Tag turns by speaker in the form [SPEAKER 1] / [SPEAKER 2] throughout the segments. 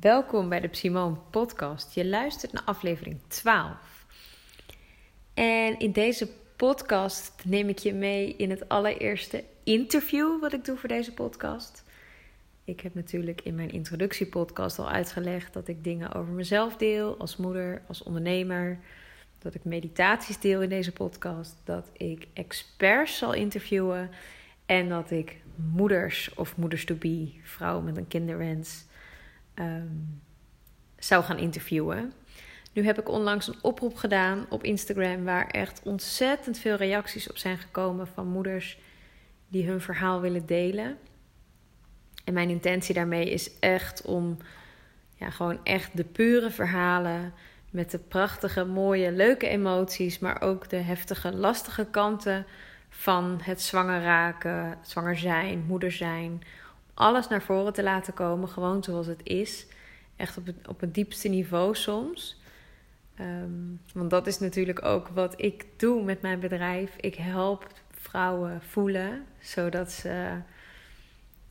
[SPEAKER 1] Welkom bij de Simone Podcast. Je luistert naar aflevering 12. En in deze podcast neem ik je mee in het allereerste interview wat ik doe voor deze podcast. Ik heb natuurlijk in mijn introductiepodcast al uitgelegd dat ik dingen over mezelf deel als moeder, als ondernemer. Dat ik meditaties deel in deze podcast. Dat ik experts zal interviewen. En dat ik moeders of moeders to be, vrouwen met een kinderwens, um, zou gaan interviewen. Nu heb ik onlangs een oproep gedaan op Instagram waar echt ontzettend veel reacties op zijn gekomen van moeders die hun verhaal willen delen. En mijn intentie daarmee is echt om ja, gewoon echt de pure verhalen met de prachtige, mooie, leuke emoties, maar ook de heftige, lastige kanten van het zwanger raken, zwanger zijn, moeder zijn. Alles naar voren te laten komen, gewoon zoals het is. Echt op het, op het diepste niveau soms. Ehm, want dat is natuurlijk ook wat ik doe met mijn bedrijf. Ik help vrouwen voelen, zodat ze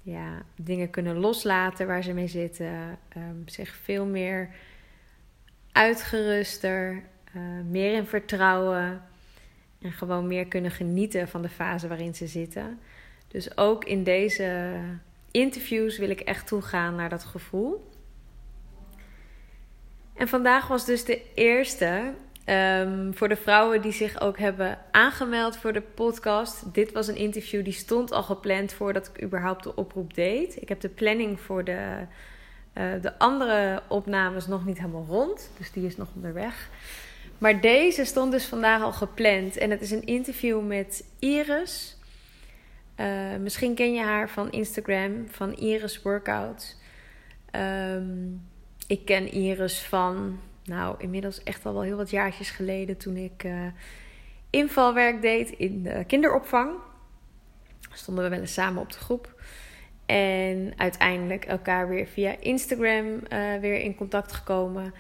[SPEAKER 1] ja, dingen kunnen loslaten waar ze mee zitten. Um, zich veel meer uitgeruster, uh, meer in vertrouwen. En gewoon meer kunnen genieten van de fase waarin ze zitten. Dus ook in deze interviews wil ik echt toegaan naar dat gevoel. En vandaag was dus de eerste um, voor de vrouwen die zich ook hebben aangemeld voor de podcast. Dit was een interview die stond al gepland voordat ik überhaupt de oproep deed. Ik heb de planning voor de, uh, de andere opnames nog niet helemaal rond, dus die is nog onderweg. Maar deze stond dus vandaag al gepland. En het is een interview met Iris. Uh, misschien ken je haar van Instagram, van Iris Workouts. Um, ik ken Iris van, nou, inmiddels echt al wel heel wat jaartjes geleden toen ik uh, invalwerk deed in de kinderopvang. Stonden we wel eens samen op de groep. En uiteindelijk elkaar weer via Instagram uh, weer in contact gekomen.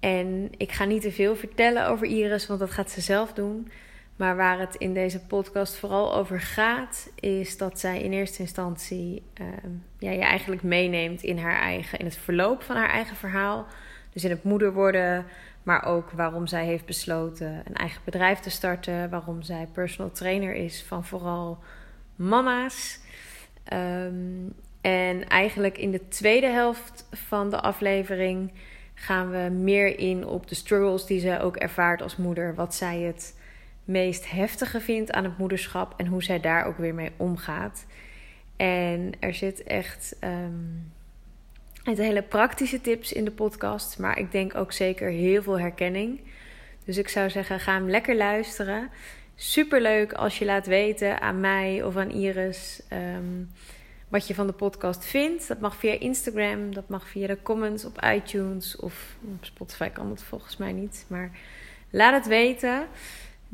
[SPEAKER 1] En ik ga niet te veel vertellen over Iris, want dat gaat ze zelf doen. Maar waar het in deze podcast vooral over gaat, is dat zij in eerste instantie uh, ja, je eigenlijk meeneemt in haar eigen, in het verloop van haar eigen verhaal. Dus in het moeder worden, maar ook waarom zij heeft besloten een eigen bedrijf te starten. Waarom zij personal trainer is van vooral mama's. Um, en eigenlijk in de tweede helft van de aflevering gaan we meer in op de struggles die zij ook ervaart als moeder. Wat zij het meest heftige vindt aan het moederschap en hoe zij daar ook weer mee omgaat. En er zit echt het hele praktische tips in de podcast, maar ik denk ook zeker heel veel herkenning. Dus ik zou zeggen, ga hem lekker luisteren. Super leuk als je laat weten aan mij of aan Iris. Um, wat je van de podcast vindt. Dat mag via Instagram, dat mag via de comments op iTunes of op Spotify kan dat volgens mij niet. Maar laat het weten.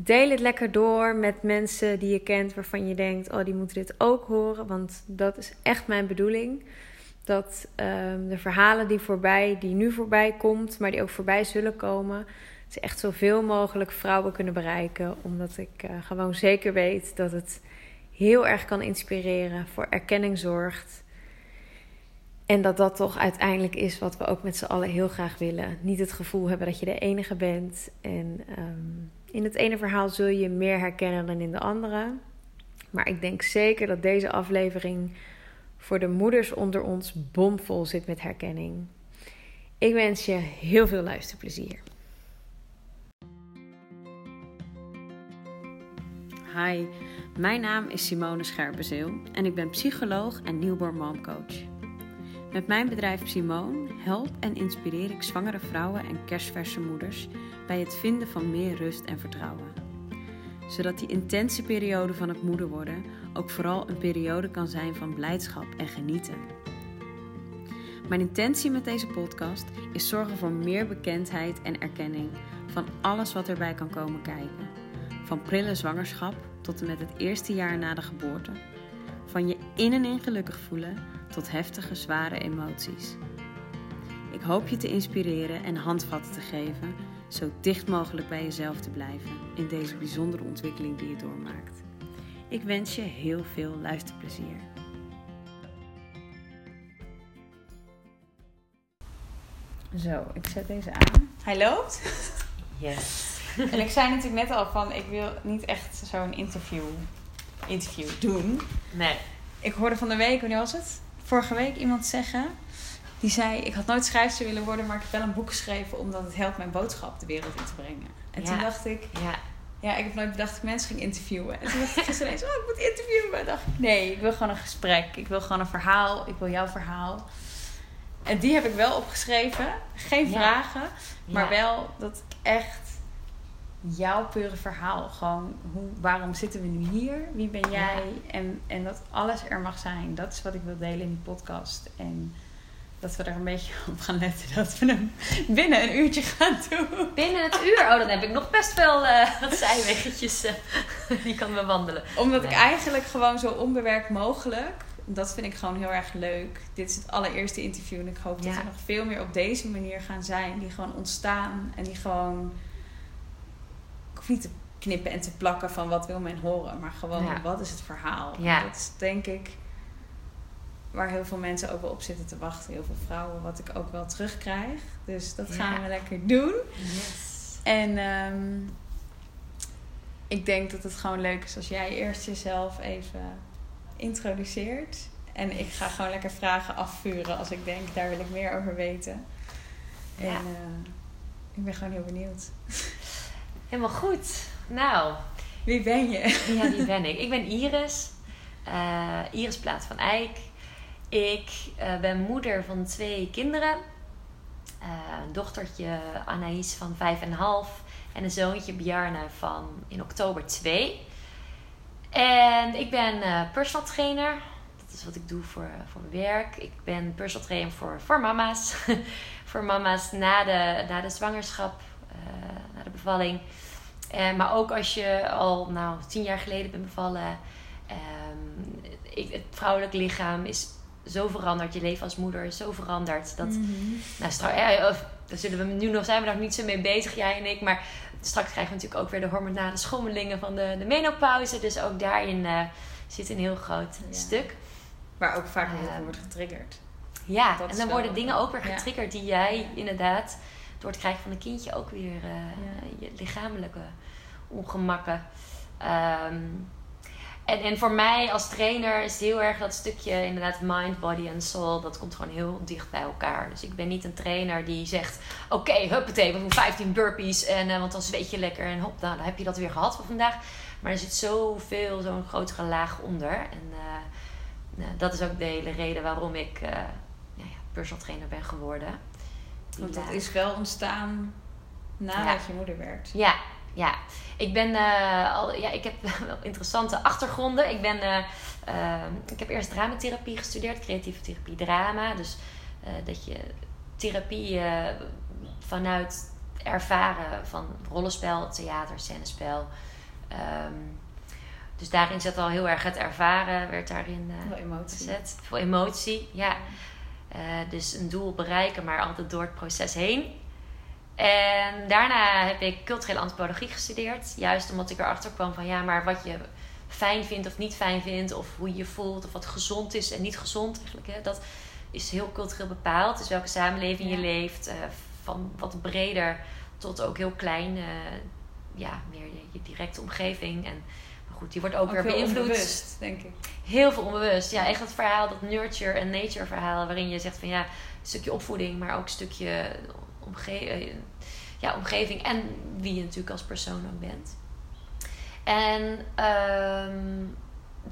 [SPEAKER 1] Deel het lekker door met mensen die je kent waarvan je denkt: oh, die moeten dit ook horen. Want dat is echt mijn bedoeling. Dat um, de verhalen die voorbij, die nu voorbij komt, maar die ook voorbij zullen komen, ze echt zoveel mogelijk vrouwen kunnen bereiken. Omdat ik uh, gewoon zeker weet dat het heel erg kan inspireren, voor erkenning zorgt. En dat dat toch uiteindelijk is wat we ook met z'n allen heel graag willen. Niet het gevoel hebben dat je de enige bent. En um, in het ene verhaal zul je meer herkennen dan in de andere. Maar ik denk zeker dat deze aflevering voor de moeders onder ons bomvol zit met herkenning. Ik wens je heel veel luisterplezier. Hi, mijn naam is Simone Scherpenzeel en ik ben psycholoog en newborn momcoach. Met mijn bedrijf Simone help en inspireer ik zwangere vrouwen en kerstverse moeders bij het vinden van meer rust en vertrouwen. Zodat die intense periode van het moeder worden ook vooral een periode kan zijn van blijdschap en genieten. Mijn intentie met deze podcast is zorgen voor meer bekendheid en erkenning van alles wat erbij kan komen kijken. Van prille zwangerschap tot en met het eerste jaar na de geboorte. Van je in en in gelukkig voelen tot heftige, zware emoties. Ik hoop je te inspireren en handvatten te geven, zo dicht mogelijk bij jezelf te blijven in deze bijzondere ontwikkeling die je doormaakt. Ik wens je heel veel luisterplezier.
[SPEAKER 2] Zo, ik zet deze aan. Hij loopt.
[SPEAKER 3] Yes.
[SPEAKER 2] En ik zei natuurlijk net al van, ik wil niet echt zo'n interview, interview doen.
[SPEAKER 3] Nee.
[SPEAKER 2] Ik hoorde van de week, wanneer was het? Vorige week iemand zeggen. Die zei, ik had nooit schrijfster willen worden, maar ik heb wel een boek geschreven omdat het helpt mijn boodschap de wereld in te brengen. En
[SPEAKER 3] Ja.
[SPEAKER 2] toen dacht ik,
[SPEAKER 3] Ja.
[SPEAKER 2] ja, ik heb nooit bedacht dat ik mensen ging interviewen. En toen dacht ik gisteren ineens, oh, ik moet interviewen. En dacht ik, nee, ik wil gewoon een gesprek. Ik wil gewoon een verhaal. Ik wil jouw verhaal. En die heb ik wel opgeschreven. Geen
[SPEAKER 3] Ja.
[SPEAKER 2] vragen, maar wel dat ik echt jouw pure verhaal. Gewoon, hoe, waarom zitten we nu hier? Wie ben jij? En, en dat alles er mag zijn. Dat is wat ik wil delen in die podcast. En dat we er een beetje op gaan letten. Dat we hem binnen een uurtje gaan doen.
[SPEAKER 3] Binnen het uur. Oh, dan heb ik nog best wel eh, wat zijweggetjes eh, die kan bewandelen.
[SPEAKER 2] Omdat ik eigenlijk gewoon zo onbewerkt mogelijk. Dat vind ik gewoon heel erg leuk. Dit is het allereerste interview. En ik hoop dat er nog veel meer op deze manier gaan zijn. Die gewoon ontstaan. En die gewoon. Hoef niet te knippen en te plakken van wat wil men horen. Maar gewoon
[SPEAKER 3] Ja.
[SPEAKER 2] wat is het verhaal.
[SPEAKER 3] Ja.
[SPEAKER 2] Dat is denk ik waar heel veel mensen ook wel op zitten te wachten. Heel veel vrouwen. Wat ik ook wel terugkrijg. Dus dat gaan
[SPEAKER 3] Ja.
[SPEAKER 2] we lekker doen.
[SPEAKER 3] Yes.
[SPEAKER 2] En ehm, ik denk dat het gewoon leuk is als jij eerst jezelf even introduceert. En ik ga gewoon lekker vragen afvuren als ik denk, daar wil ik meer over weten. En eh, ik ben gewoon heel benieuwd.
[SPEAKER 3] Helemaal goed. Nou,
[SPEAKER 2] Wie ben je?
[SPEAKER 3] ja, wie ben ik? Ik ben Iris. eh, Iris Plaat van Eyck. Ik eh, ben moeder van twee kinderen. Eh, een dochtertje Anaïs van vijf en een half. En een zoontje Bjarne van in oktober 2. En ik ben eh, personal trainer. Dat is wat ik doe voor, voor mijn werk. Ik ben personal trainer voor, voor mama's. voor mama's na de, na de zwangerschap, eh, na de bevalling. Eh, maar ook als je al nou, tien jaar geleden bent bevallen. ehm, ik, het vrouwelijk lichaam is zo veranderd. Je leven als moeder is zo veranderd. Dat,
[SPEAKER 2] Mhm.
[SPEAKER 3] nou, straks, of, daar zullen we nu nog zijn we daar nog niet zo mee bezig, jij en ik. Maar straks krijgen we natuurlijk ook weer de hormonale schommelingen van de, de menopauze. Dus ook daarin eh, zit een heel groot
[SPEAKER 2] Ja.
[SPEAKER 3] stuk.
[SPEAKER 2] Waar ook vaak heel
[SPEAKER 3] Ehm,
[SPEAKER 2] veel wordt getriggerd.
[SPEAKER 3] Ja,
[SPEAKER 2] Dat
[SPEAKER 3] en dan worden dingen ook weer
[SPEAKER 2] ja.
[SPEAKER 3] getriggerd die jij inderdaad door het krijgen van een kindje ook weer eh,
[SPEAKER 2] Ja.
[SPEAKER 3] je lichamelijke ongemakken. Ehm, en, en voor mij als trainer is het heel erg dat stukje inderdaad mind, body en soul. Dat komt gewoon heel dicht bij elkaar. Dus ik ben niet een trainer die zegt: Oké, huppatee, we doen 15 burpees. En, eh, want dan zweet je lekker en hop, nou, dan heb je dat weer gehad voor vandaag. Maar er zit zoveel, zo'n grotere laag onder. En eh, nou, dat is ook de hele reden waarom ik ja, ja, personal trainer ben geworden.
[SPEAKER 2] Want dat is wel ontstaan nadat
[SPEAKER 3] Ja.
[SPEAKER 2] je moeder werd.
[SPEAKER 3] Ja, ja. Ik ben eh, al, ja, ik heb wel interessante achtergronden. Ik ben, eh, eh, ik heb eerst dramatherapie gestudeerd, creatieve therapie, drama. Dus dat je therapie vanuit ervaren van rollenspel, theater, scènespel. Ehm, dus daarin zat al heel erg het ervaren, werd daarin
[SPEAKER 2] Veel emotie.
[SPEAKER 3] gezet. Veel emotie, ja. Eh, dus een doel bereiken, maar altijd door het proces heen. En daarna heb ik culturele antropologie gestudeerd. Juist omdat ik erachter kwam van ja, maar wat je fijn vindt of niet fijn vindt, of hoe je je voelt, of wat gezond is en niet gezond eigenlijk, hè, dat is heel cultureel bepaald. Dus welke samenleving je leeft, eh, van wat breder tot ook heel klein, eh, ja, meer je, je directe omgeving. En goed, die wordt ook, weer
[SPEAKER 2] heel
[SPEAKER 3] beïnvloed.
[SPEAKER 2] onbewust, denk ik.
[SPEAKER 3] Heel veel onbewust. Ja, echt het verhaal, dat nurture en nature verhaal. Waarin je zegt van ja, een stukje opvoeding, maar ook een stukje omge eh, ja, omgeving. En wie je natuurlijk als persoon ook bent. En ehm,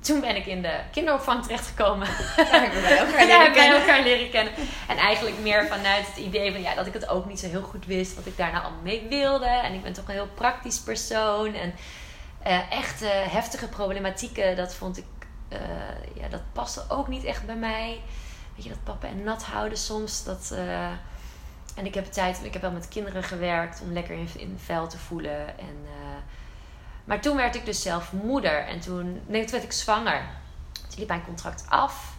[SPEAKER 3] toen ben ik in de kinderopvang terechtgekomen.
[SPEAKER 2] Daar hebben wij elkaar leren kennen.
[SPEAKER 3] elkaar leren kennen. En eigenlijk meer vanuit het idee van ja, dat ik het ook niet zo heel goed wist wat ik daar nou allemaal mee wilde. En ik ben toch een heel praktisch persoon. En eh echt eh, heftige problematieken, dat vond ik, eh, ja, dat paste ook niet echt bij mij. Weet je, dat pappen en nat houden soms. Dat, en ik heb tijd, ik heb wel met kinderen gewerkt om lekker in, in vel te voelen. En, maar toen werd ik dus zelf moeder. En toen, nee, toen werd ik zwanger. Toen liep mijn contract af.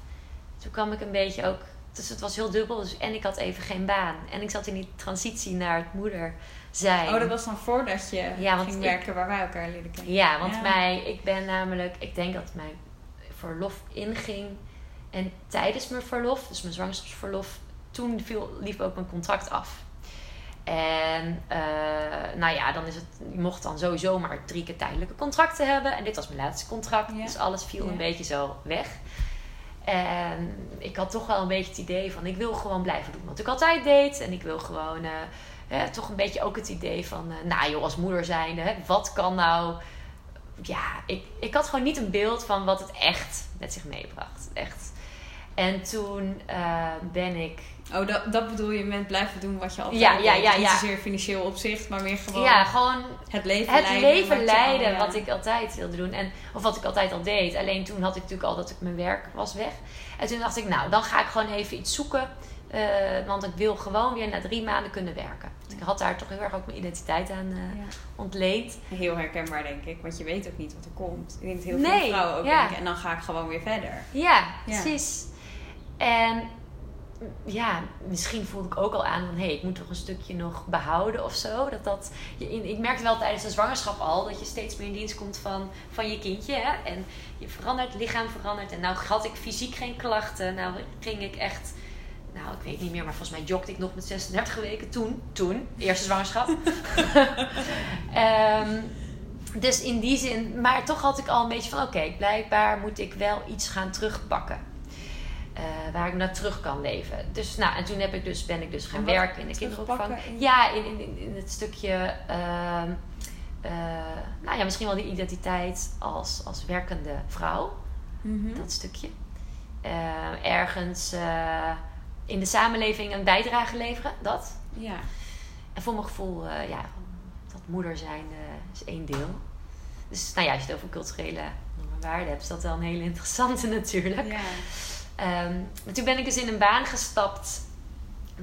[SPEAKER 3] Toen kwam ik een beetje ook. Dus het was heel dubbel. Dus, en ik had even geen baan. En ik zat in die transitie naar het moeder zijn.
[SPEAKER 2] Oh, dat was dan voordat je
[SPEAKER 3] Ja,
[SPEAKER 2] ging
[SPEAKER 3] ik-
[SPEAKER 2] werken waar wij elkaar leren kennen.
[SPEAKER 3] Ja, want
[SPEAKER 2] Ja.
[SPEAKER 3] Mij, ik ben namelijk, ik denk dat mijn verlof inging. En tijdens mijn verlof, dus mijn zwangerschapsverlof, toen viel, liep ook mijn contract af. En uh, nou ja, dan is het, je mocht dan sowieso maar drie keer tijdelijke contracten hebben. En dit was mijn laatste contract, dus alles viel een beetje zo weg. En ik had toch wel een beetje het idee van, ik wil gewoon blijven doen wat ik altijd deed. En ik wil gewoon uh, toch een beetje ook het idee van, uh, nou joh, als moeder zijnde, hè, wat kan nou... Ja, ik, ik had gewoon niet een beeld van wat het echt met zich meebracht. Echt. En toen ben ik
[SPEAKER 2] Oh, dat, dat bedoel je met blijven doen wat je altijd ja, ja, ja, Niet zozeer financieel opzicht, maar meer gewoon,
[SPEAKER 3] ja, gewoon
[SPEAKER 2] het leven
[SPEAKER 3] het
[SPEAKER 2] leiden.
[SPEAKER 3] Leven wat leiden wat ik altijd wilde doen. En, of wat ik altijd al deed. Alleen toen had ik natuurlijk al dat ik mijn werk was weg. En toen dacht ik, nou, dan ga ik gewoon even iets zoeken. Uh, want ik wil gewoon weer na drie maanden kunnen werken. Ik had daar toch heel erg ook mijn identiteit aan uh, ontleend.
[SPEAKER 2] Heel herkenbaar, denk ik. Want je weet ook niet wat er komt. Ik denk dat heel veel nee, vrouwen ook denken. En dan ga ik gewoon weer verder.
[SPEAKER 3] Ja, precies. En ja, misschien voelde ik ook al aan van hé, hey, ik moet toch een stukje nog behouden of zo. Dat dat, je, ik merkte wel tijdens de zwangerschap al dat je steeds meer in dienst komt van, van je kindje. Hè? En je verandert, het lichaam verandert. En nou had ik fysiek geen klachten. Nou ging ik echt, nou ik weet niet meer, maar volgens mij jogde ik nog met 36 weken toen. Toen, eerste zwangerschap. um, dus in die zin, maar toch had ik al een beetje van oké, blijkbaar moet ik wel iets gaan terugpakken. Uh, waar ik naar terug kan leven. Dus, nou, en toen heb ik dus, ben ik dus gaan werken in de kinderopvang. Ja, in, in, in, het stukje, uh, uh, nou ja, misschien wel die identiteit als, als werkende vrouw. Mm-hmm. Dat stukje. Eh, ergens in de samenleving een bijdrage leveren, dat.
[SPEAKER 2] Ja.
[SPEAKER 3] En voor mijn gevoel, ja, dat moeder zijn is één deel. Dus nou ja, als je het over culturele waarden hebt, is dat wel een hele interessante natuurlijk.
[SPEAKER 2] Ja.
[SPEAKER 3] Um, toen ben ik dus in een baan gestapt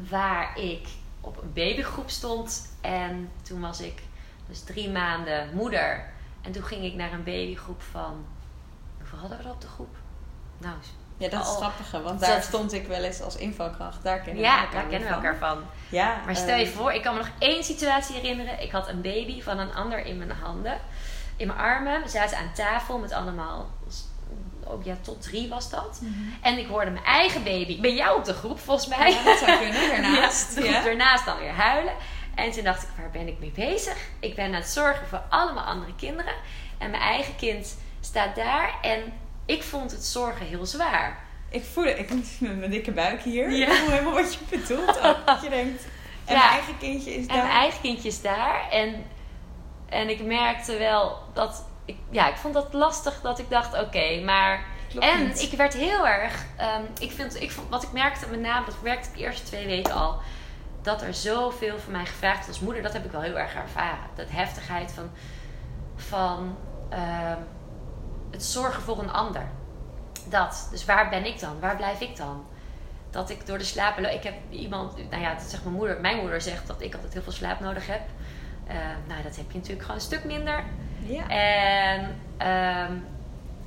[SPEAKER 3] waar ik op een babygroep stond. En toen was ik dus drie maanden moeder. En toen ging ik naar een babygroep van. Hoeveel hadden we er op de groep? Nou,
[SPEAKER 2] ja, dat is grappig, want daar stond ik wel eens als infokracht. Daar kennen we
[SPEAKER 3] ja,
[SPEAKER 2] elkaar
[SPEAKER 3] daar kennen we elkaar van.
[SPEAKER 2] Ja,
[SPEAKER 3] maar stel je voor, ik kan me nog één situatie herinneren. Ik had een baby van een ander in mijn handen, in mijn armen. We zaten aan tafel met allemaal ook ja, tot drie was dat. Mhm. En ik hoorde mijn eigen baby bij jou op de groep, volgens mij.
[SPEAKER 2] Ja, dat zou kunnen, daarnaast.
[SPEAKER 3] de groep daarnaast dan weer huilen. En toen dacht ik, waar ben ik mee bezig? Ik ben aan het zorgen voor allemaal andere kinderen. En mijn eigen kind staat daar. En ik vond het zorgen heel zwaar.
[SPEAKER 2] Ik voel het, ik met mijn dikke buik hier. Ja. Ik voel helemaal wat je bedoelt. Ook, dat je denkt, en mijn eigen kindje is daar.
[SPEAKER 3] En mijn eigen kindje is daar. En, en ik merkte wel dat ik, ja, ik vond dat lastig dat ik dacht, oké, maar... en ik werd heel erg... Um, ik vind, ik vond, wat ik merkte met name, dat werkte ik de eerste twee weken al... dat er zoveel van mij gevraagd was als moeder. Dat heb ik wel heel erg ervaren. Dat heftigheid van... van um, het zorgen voor een ander. Dat. Dus waar ben ik dan? Waar blijf ik dan? Dat ik door de slapen... Ik heb iemand... Nou ja, dat zegt mijn moeder. Mijn moeder zegt dat ik altijd heel veel slaap nodig heb. Uh, nou, dat heb je natuurlijk gewoon een stuk minder.
[SPEAKER 2] Ja.
[SPEAKER 3] En um,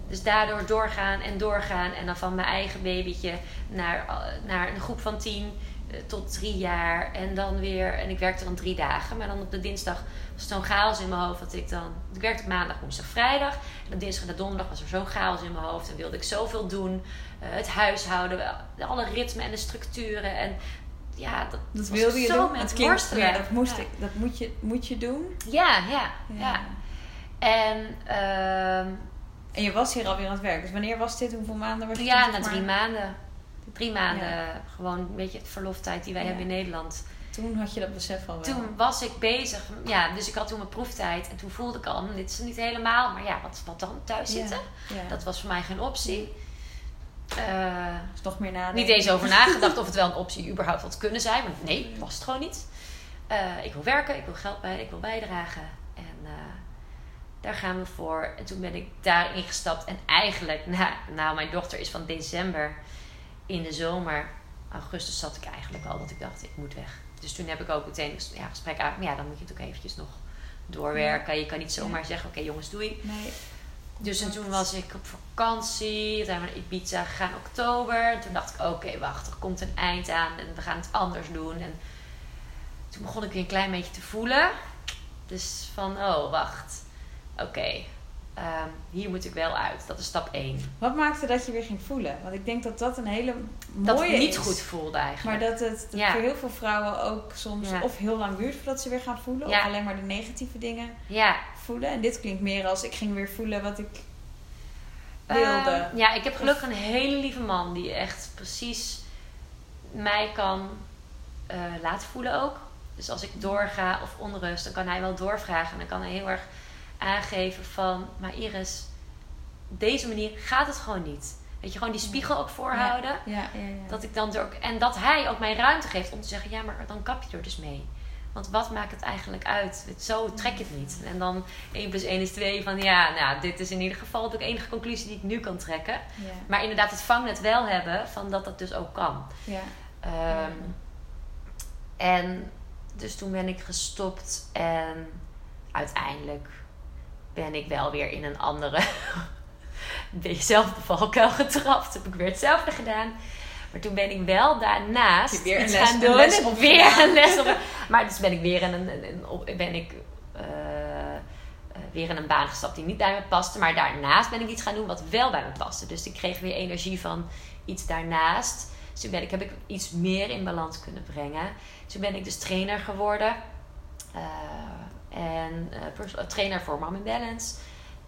[SPEAKER 3] dus daardoor doorgaan en doorgaan. En dan van mijn eigen babytje naar, naar een groep van tien uh, tot drie jaar. En dan weer, en ik werkte dan drie dagen. Maar dan op de dinsdag was het zo'n chaos in mijn hoofd dat ik dan... Ik werkte maandag, woensdag, vrijdag. En dan dinsdag en donderdag was er zo'n chaos in mijn hoofd. En wilde ik zoveel doen. Uh, het huishouden, alle ritmen en de structuren. En ja, dat,
[SPEAKER 2] dat wilde je
[SPEAKER 3] zo
[SPEAKER 2] doen.
[SPEAKER 3] Met
[SPEAKER 2] het ja, dat, moest ik, dat moet, je, moet je doen.
[SPEAKER 3] Ja, ja, ja. En, uh,
[SPEAKER 2] en je was hier alweer aan het werk. Dus wanneer was dit? Hoeveel maanden was
[SPEAKER 3] je Ja, na drie maanden. Drie maanden. Gewoon een beetje het verloftijd die wij hebben in Nederland.
[SPEAKER 2] Toen had je dat besef al wel.
[SPEAKER 3] Toen was ik bezig. Ja, dus ik had toen mijn proeftijd. En toen voelde ik al, dit is niet helemaal. Maar ja, wat, wat dan? Thuis zitten? Dat was voor mij geen optie.
[SPEAKER 2] Uh, nog meer nadenken.
[SPEAKER 3] Niet eens over nagedacht of het wel een optie überhaupt had kunnen zijn. Maar nee, was het gewoon niet. Uh, ik wil werken, ik wil geld bij, ik wil bijdragen. En uh, daar gaan we voor. En toen ben ik daarin gestapt. En eigenlijk, nou, nou, mijn dochter is van december in de zomer. Augustus zat ik eigenlijk al dat ik dacht, ik moet weg. Dus toen heb ik ook meteen ja, gesprek uit. Maar ja, dan moet je het ook eventjes nog doorwerken. Je kan niet zomaar zeggen, oké okay, jongens, doei.
[SPEAKER 2] Nee.
[SPEAKER 3] Dus en toen was ik op vakantie. Toen zijn we naar Ibiza gegaan oktober. En toen dacht ik, oké, okay, wacht, er komt een eind aan. En we gaan het anders doen. En toen begon ik weer een klein beetje te voelen. Dus van, oh, wacht oké, ehm, hier moet ik wel uit. Dat is stap 1.
[SPEAKER 2] Wat maakte dat je weer ging voelen? Want ik denk dat dat een hele mooie
[SPEAKER 3] Dat het niet
[SPEAKER 2] is.
[SPEAKER 3] goed voelde eigenlijk.
[SPEAKER 2] Maar dat het dat
[SPEAKER 3] Ja.
[SPEAKER 2] voor heel veel vrouwen ook soms
[SPEAKER 3] Ja.
[SPEAKER 2] of heel lang duurt voordat ze weer gaan voelen.
[SPEAKER 3] Ja.
[SPEAKER 2] Of alleen maar de negatieve dingen
[SPEAKER 3] Ja.
[SPEAKER 2] voelen. En dit klinkt meer als ik ging weer voelen wat ik wilde.
[SPEAKER 3] Ehm, ja, ik heb gelukkig een hele lieve man die echt precies mij kan eh, laten voelen ook. Dus als ik doorga of onrust, dan kan hij wel doorvragen. En dan kan hij heel erg aangeven van... Maar Iris, deze manier gaat het gewoon niet. Weet je, gewoon die spiegel ook voorhouden.
[SPEAKER 2] Ja, ja, ja.
[SPEAKER 3] Dat ik dan door, en dat hij ook mij ruimte geeft om te zeggen: ja, maar dan kap je er dus mee. Want wat maakt het eigenlijk uit? Zo trek je het niet. En dan 1 plus 1 is 2 van ja, nou, dit is in ieder geval de enige conclusie die ik nu kan trekken. Maar inderdaad, het vangnet wel hebben van dat dat dus ook kan.
[SPEAKER 2] ja.
[SPEAKER 3] Ehm, En dus toen ben ik gestopt en uiteindelijk ben ik wel weer in een andere, dezelfde valkuil getrapt. Heb ik weer hetzelfde gedaan. Maar toen ben ik wel daarnaast
[SPEAKER 2] weer een
[SPEAKER 3] iets
[SPEAKER 2] les-
[SPEAKER 3] gaan doen.
[SPEAKER 2] les
[SPEAKER 3] weer een les op. Maar dus ben ik weer in een, een, een- op- ben ik eh, eh, weer in een baan gestapt die niet bij me paste. Maar daarnaast ben ik iets gaan doen wat wel bij me paste. Dus ik kreeg weer energie van iets daarnaast. Dus toen ben ik, heb ik iets meer in balans kunnen brengen. Toen ben ik dus trainer geworden. Eh, en eh, eh, trainer voor Mom in Balance.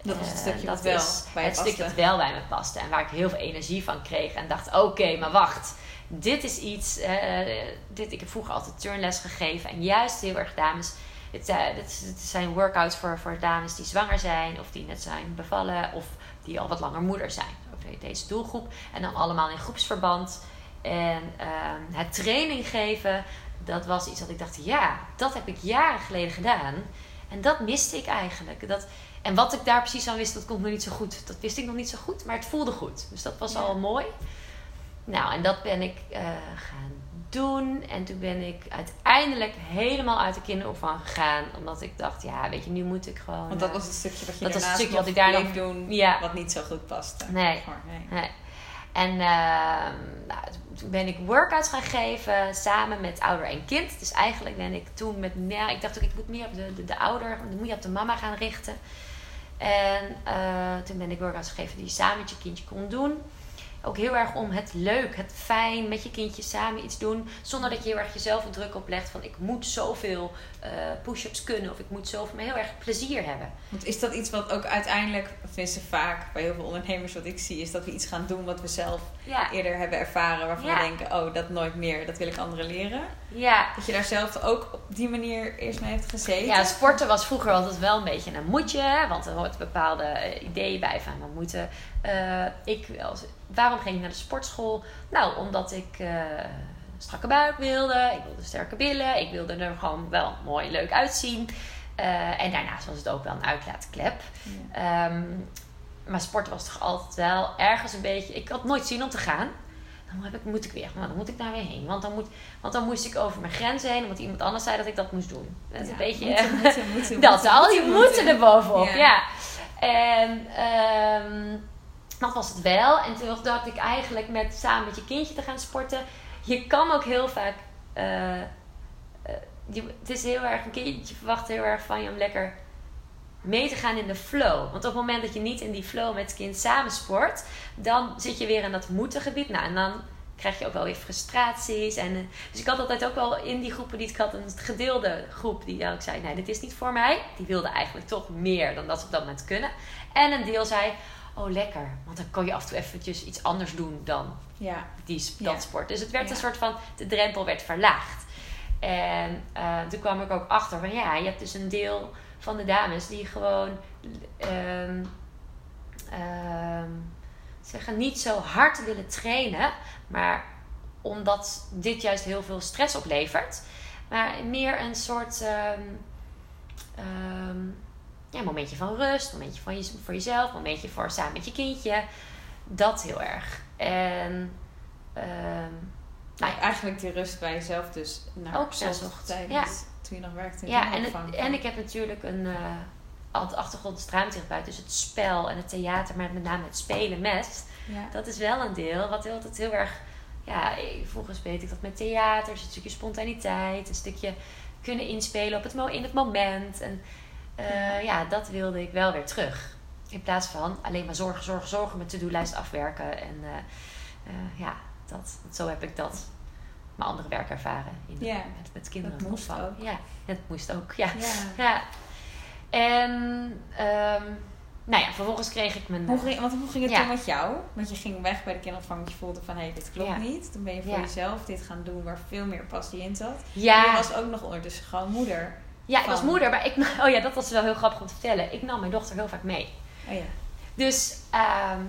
[SPEAKER 2] Dat was het
[SPEAKER 3] Eh,
[SPEAKER 2] stukje
[SPEAKER 3] dat
[SPEAKER 2] wel
[SPEAKER 3] is
[SPEAKER 2] bij
[SPEAKER 3] het stukje dat wel bij me paste. En waar ik heel veel energie van kreeg. En dacht, oké, maar wacht. Dit is iets... dit, ik heb vroeger altijd turnles gegeven. En juist heel erg dames... Dit zijn workouts voor, voor dames die zwanger zijn. Of die net zijn bevallen. Of die al wat langer moeder zijn. Ook deze doelgroep. En dan allemaal in groepsverband. En ehm, het training geven... Dat was iets dat ik dacht, ja, dat heb ik jaren geleden gedaan. En dat miste ik eigenlijk. Dat, en wat ik daar precies aan wist, dat komt nog niet zo goed. Dat wist ik nog niet zo goed, maar het voelde goed. Dus dat was
[SPEAKER 2] Ja.
[SPEAKER 3] al mooi. Nou, en dat ben ik eh, gaan doen. En toen ben ik uiteindelijk helemaal uit de kinderopvang gegaan. Omdat ik dacht, ja, weet je, nu moet ik gewoon...
[SPEAKER 2] Want dat
[SPEAKER 3] eh,
[SPEAKER 2] was het stukje wat je
[SPEAKER 3] dat was het stukje wat ik daar nog-
[SPEAKER 2] doen.
[SPEAKER 3] Ja.
[SPEAKER 2] Wat niet zo goed paste.
[SPEAKER 3] Nee.
[SPEAKER 2] Nee.
[SPEAKER 3] En ehm, nou, toen ben ik workouts gaan geven samen met ouder en kind. Dus eigenlijk ben ik toen met... Ja, ik dacht ook, ik moet meer op de, de, de ouder, moet je op de mama gaan richten. En eh, toen ben ik workouts gegeven die je samen met je kindje kon doen. Ook heel erg om het leuk, het fijn met je kindje samen iets doen. Zonder dat je heel erg jezelf een druk oplegt van ik moet zoveel eh push-ups kunnen. Of ik moet zoveel, maar heel erg plezier hebben.
[SPEAKER 2] Want is dat iets wat ook uiteindelijk, tenminste vaak bij heel veel ondernemers wat ik zie, is dat we iets gaan doen wat we zelf
[SPEAKER 3] Ja,
[SPEAKER 2] eerder hebben ervaren. Waarvan
[SPEAKER 3] Ja.
[SPEAKER 2] we denken, oh, dat nooit meer, dat wil ik anderen leren.
[SPEAKER 3] ja.
[SPEAKER 2] Dat je daar zelf ook op die manier eerst mee heeft gezeten.
[SPEAKER 3] Ja, sporten was vroeger altijd wel een beetje een moetje. Want er hoort bepaalde eh, ideeën bij van we moeten. Eh, ik, als, waarom ging ik naar de sportschool? Nou, omdat ik eh, strakke buik wilde. Ik wilde sterke billen. Ik wilde er gewoon wel mooi leuk uitzien. Eh, en daarnaast was het ook wel een uitlaatklep.
[SPEAKER 2] Ja.
[SPEAKER 3] Ehm, maar sport was toch altijd wel ergens een beetje. Ik had nooit zin om te gaan. Dan heb ik, moet ik weer. Nou, dan moet ik daar weer heen. Want dan, moet, want dan moest ik over mijn grenzen heen. Omdat iemand anders zei dat ik dat moest doen. Dat is
[SPEAKER 2] Ja,
[SPEAKER 3] een beetje.
[SPEAKER 2] moeten, moeten, moeten,
[SPEAKER 3] dat al die
[SPEAKER 2] moeten,
[SPEAKER 3] er bovenop.
[SPEAKER 2] Ja.
[SPEAKER 3] Ja. En ehm, dat was het wel. En toen dacht ik eigenlijk met samen met je kindje te gaan sporten. Je kan ook heel vaak. eh, eh, het is heel erg. Een kindje verwacht heel erg van je om lekker mee te gaan in de flow. Want op het moment dat je niet in die flow met het kind samen sport, dan zit je weer in dat moeten gebied. Nou, en dan krijg je ook wel weer frustraties. En, eh, dus ik had altijd ook wel in die groepen die ik had, een gedeelde groep die ook zei: Nee, dit is niet voor mij. Die wilde eigenlijk toch meer dan dat ze op dat moment kunnen. En een deel zei: Oh, lekker. Want dan kon je af en toe eventjes iets anders doen dan
[SPEAKER 2] Ja,
[SPEAKER 3] die,
[SPEAKER 2] Ja.
[SPEAKER 3] dat sport. Dus het werd
[SPEAKER 2] Ja.
[SPEAKER 3] een soort van, de drempel werd verlaagd. En eh, toen kwam ik ook achter van ja, je hebt dus een deel van de dames die gewoon ehm, ehm, zeggen niet zo hard willen trainen, maar omdat dit juist heel veel stress oplevert, maar meer een soort ehm, ja, momentje van rust, momentje van je, voor jezelf, momentje voor samen met je kindje, dat heel erg. En ehm, nou ja,
[SPEAKER 2] eigenlijk die rust bij jezelf dus naar
[SPEAKER 3] Ook
[SPEAKER 2] zocht tijdens
[SPEAKER 3] Ja.
[SPEAKER 2] toen je nog werkte in de
[SPEAKER 3] Ja, en, het,
[SPEAKER 2] kinderopvang.
[SPEAKER 3] en ik heb natuurlijk een uh, altijd achtergrond dramatherapeut. Dus het spel en het theater, maar met name het spelen met.
[SPEAKER 2] Ja.
[SPEAKER 3] Dat is wel een deel wat altijd heel erg... Ja, vroeger speelde ik dat met theater. Dus een stukje spontaniteit. Een stukje kunnen inspelen op het, in het moment. En eh, ja. dat wilde ik wel weer terug. In plaats van alleen maar zorgen, zorgen, zorgen met to-do-lijst afwerken. En eh, eh, ja, dat, zo heb ik dat mijn andere werk ervaren. In,
[SPEAKER 2] Ja,
[SPEAKER 3] met, met kinderen.
[SPEAKER 2] dat moest ook.
[SPEAKER 3] Ja, dat moest ook. Ja.
[SPEAKER 2] Ja.
[SPEAKER 3] ja. En ehm, nou ja, vervolgens kreeg ik mijn...
[SPEAKER 2] Hoe ging, want hoe ging het
[SPEAKER 3] Ja.
[SPEAKER 2] toen met jou? Want je ging weg bij de kinderopvang, want je voelde van hé, hey, dit klopt
[SPEAKER 3] Ja.
[SPEAKER 2] niet. Toen ben je voor jezelf dit gaan doen waar veel meer passie in zat.
[SPEAKER 3] ja,
[SPEAKER 2] Je was ook nog ondertussen gewoon moeder.
[SPEAKER 3] Ja, ik was moeder, maar ik... Oh ja, dat was wel heel grappig om te vertellen. Ik nam mijn dochter heel vaak mee.
[SPEAKER 2] Oh ja.
[SPEAKER 3] Dus ehm,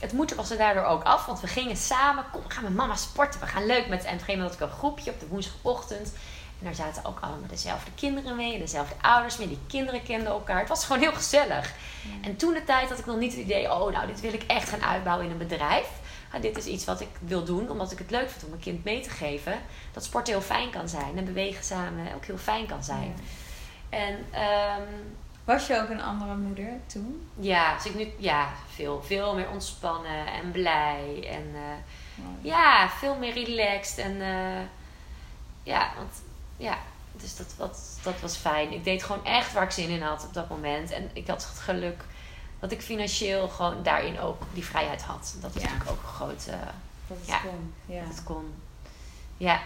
[SPEAKER 3] het moeten was er daardoor ook af. Want we gingen samen, kom, we gaan met mama sporten. We gaan leuk met... En op een gegeven moment had ik een groepje op de woensdagochtend. En daar zaten ook allemaal dezelfde kinderen mee. Dezelfde ouders mee. Die kinderen kenden elkaar. Het was gewoon heel gezellig. En toen de tijd had ik nog niet het idee... Oh, nou, dit wil ik echt gaan uitbouwen in een bedrijf. Ah, dit is iets wat ik wil doen. Omdat ik het leuk vind om mijn kind mee te geven. Dat sport heel fijn kan zijn. En bewegen samen ook heel fijn kan zijn.
[SPEAKER 2] Ja.
[SPEAKER 3] En... ehm,
[SPEAKER 2] Was je ook een andere moeder toen?
[SPEAKER 3] ja, dus ik nu ja, veel, veel meer ontspannen en blij. En eh, ja, veel meer relaxed. En eh, ja, want ja, dus dat, dat, dat was fijn. Ik deed gewoon echt waar ik zin in had op dat moment. En ik had het geluk dat ik financieel gewoon daarin ook die vrijheid had. Dat is
[SPEAKER 2] Ja.
[SPEAKER 3] natuurlijk ook een grote
[SPEAKER 2] Dat het
[SPEAKER 3] Ja.
[SPEAKER 2] kon. Ja.
[SPEAKER 3] dat het kon. Ja.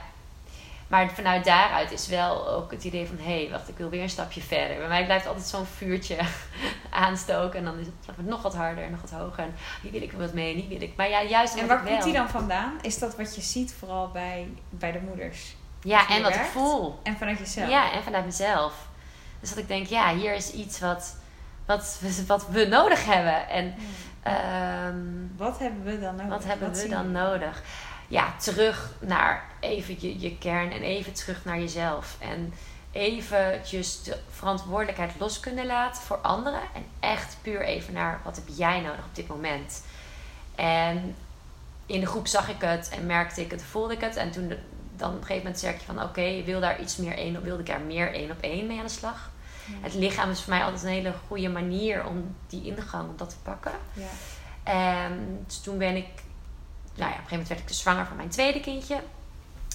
[SPEAKER 3] Maar vanuit daaruit is wel ook het idee van... hé, hey, wacht, ik wil weer een stapje verder. Bij mij blijft altijd zo'n vuurtje aanstoken. En dan is het nog wat harder en nog wat hoger. En hier wil ik wat mee, niet wil ik. Maar ja, juist
[SPEAKER 2] En waar komt die dan vandaan? Is dat wat je ziet vooral bij, bij de moeders?
[SPEAKER 3] Ja, en wat ik voel.
[SPEAKER 2] En vanuit jezelf?
[SPEAKER 3] Ja, en vanuit mezelf. Dus dat ik denk, ja, hier is iets wat, wat, we- wat we nodig hebben. En ehm,
[SPEAKER 2] Wat hebben we dan nodig?
[SPEAKER 3] wat hebben we dan nodig? Ja, terug naar even je, je kern en even terug naar jezelf. En eventjes de verantwoordelijkheid los kunnen laten voor anderen. En echt puur even naar wat heb jij nodig op dit moment. En in de groep zag ik het en merkte ik het, voelde ik het. En toen de- dan op een gegeven moment zeg je van oké, je wil daar iets meer één op, wilde ik er meer één op één mee aan de slag. Het lichaam is voor mij altijd een hele goede manier om die ingang, om dat te pakken.
[SPEAKER 2] Ja.
[SPEAKER 3] En dus toen ben ik, nou ja, op een gegeven moment werd ik dus zwanger van mijn tweede kindje.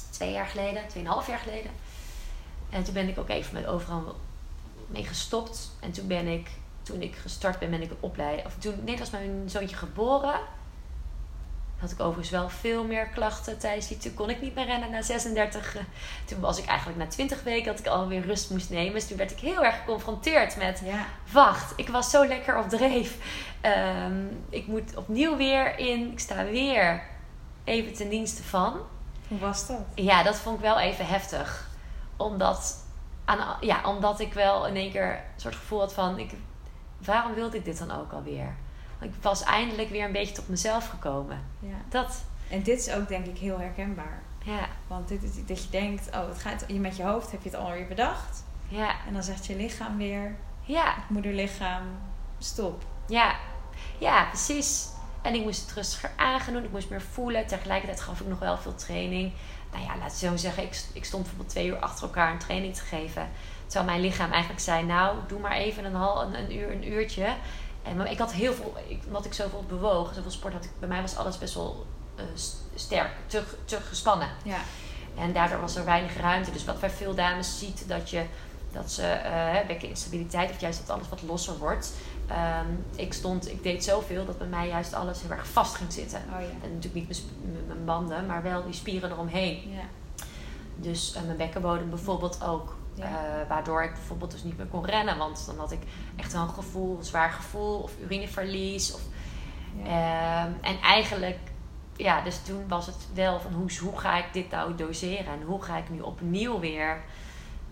[SPEAKER 3] Twee jaar geleden, tweeënhalf jaar geleden. En toen ben ik ook even met overal mee gestopt. En toen ben ik, toen ik gestart ben, ben ik een opleiding. Of toen, nee, was mijn zoontje geboren. Had ik overigens wel veel meer klachten tijdens die. Toen kon ik niet meer rennen na 36. eh, Toen was ik eigenlijk na 20 weken dat ik alweer rust moest nemen. Dus toen werd ik heel erg geconfronteerd met
[SPEAKER 2] Ja.
[SPEAKER 3] wacht, ik was zo lekker op dreef. Ehm, ik moet opnieuw weer in, ik sta weer even ten dienste van.
[SPEAKER 2] Hoe was dat?
[SPEAKER 3] Ja, dat vond ik wel even heftig. Omdat, aan, ja, omdat ik wel in één keer een soort gevoel had van, ik, waarom wilde ik dit dan ook alweer? Ik was eindelijk weer een beetje tot mezelf gekomen.
[SPEAKER 2] Ja.
[SPEAKER 3] Dat,
[SPEAKER 2] En dit is ook denk ik heel herkenbaar.
[SPEAKER 3] ja,
[SPEAKER 2] Want dit is dat je denkt, oh, het gaat je met je hoofd heb je het alweer bedacht.
[SPEAKER 3] ja,
[SPEAKER 2] En dan zegt je lichaam weer,
[SPEAKER 3] ja.
[SPEAKER 2] het moederlichaam, stop.
[SPEAKER 3] Ja, ja, precies. En ik moest het rustiger aangaan Ik moest meer voelen. Tegelijkertijd gaf ik nog wel veel training. Nou ja, laat ik zo zeggen. Ik, ik stond bijvoorbeeld twee uur achter elkaar een training te geven. Terwijl mijn lichaam eigenlijk zei... Nou, doe maar even een, hal, een, een uur, een uurtje. En maar ik had heel veel... Ik, omdat ik zoveel bewoog, zoveel sport had ik... Bij mij was alles best wel eh, st- sterk, te, te gespannen.
[SPEAKER 2] Ja.
[SPEAKER 3] En daardoor was er weinig ruimte. Dus wat bij veel dames ziet, dat je dat ze eh bekkeninstabiliteit of juist dat alles wat losser wordt. Ehm, ik stond, ik deed zoveel dat bij mij juist alles heel erg vast ging zitten.
[SPEAKER 2] Oh ja.
[SPEAKER 3] En natuurlijk niet mijn, banden, maar wel die spieren eromheen.
[SPEAKER 2] Ja.
[SPEAKER 3] Dus eh, mijn bekkenbodem bijvoorbeeld ook.
[SPEAKER 2] Ja.
[SPEAKER 3] Eh, waardoor ik bijvoorbeeld dus niet meer kon rennen. Want dan had ik echt wel een gevoel, een zwaar gevoel. Of urineverlies. Of,
[SPEAKER 2] Ja.
[SPEAKER 3] Ehm, en eigenlijk, ja, dus toen was het wel van hoe, hoe ga ik dit nou doseren? En hoe ga ik nu opnieuw weer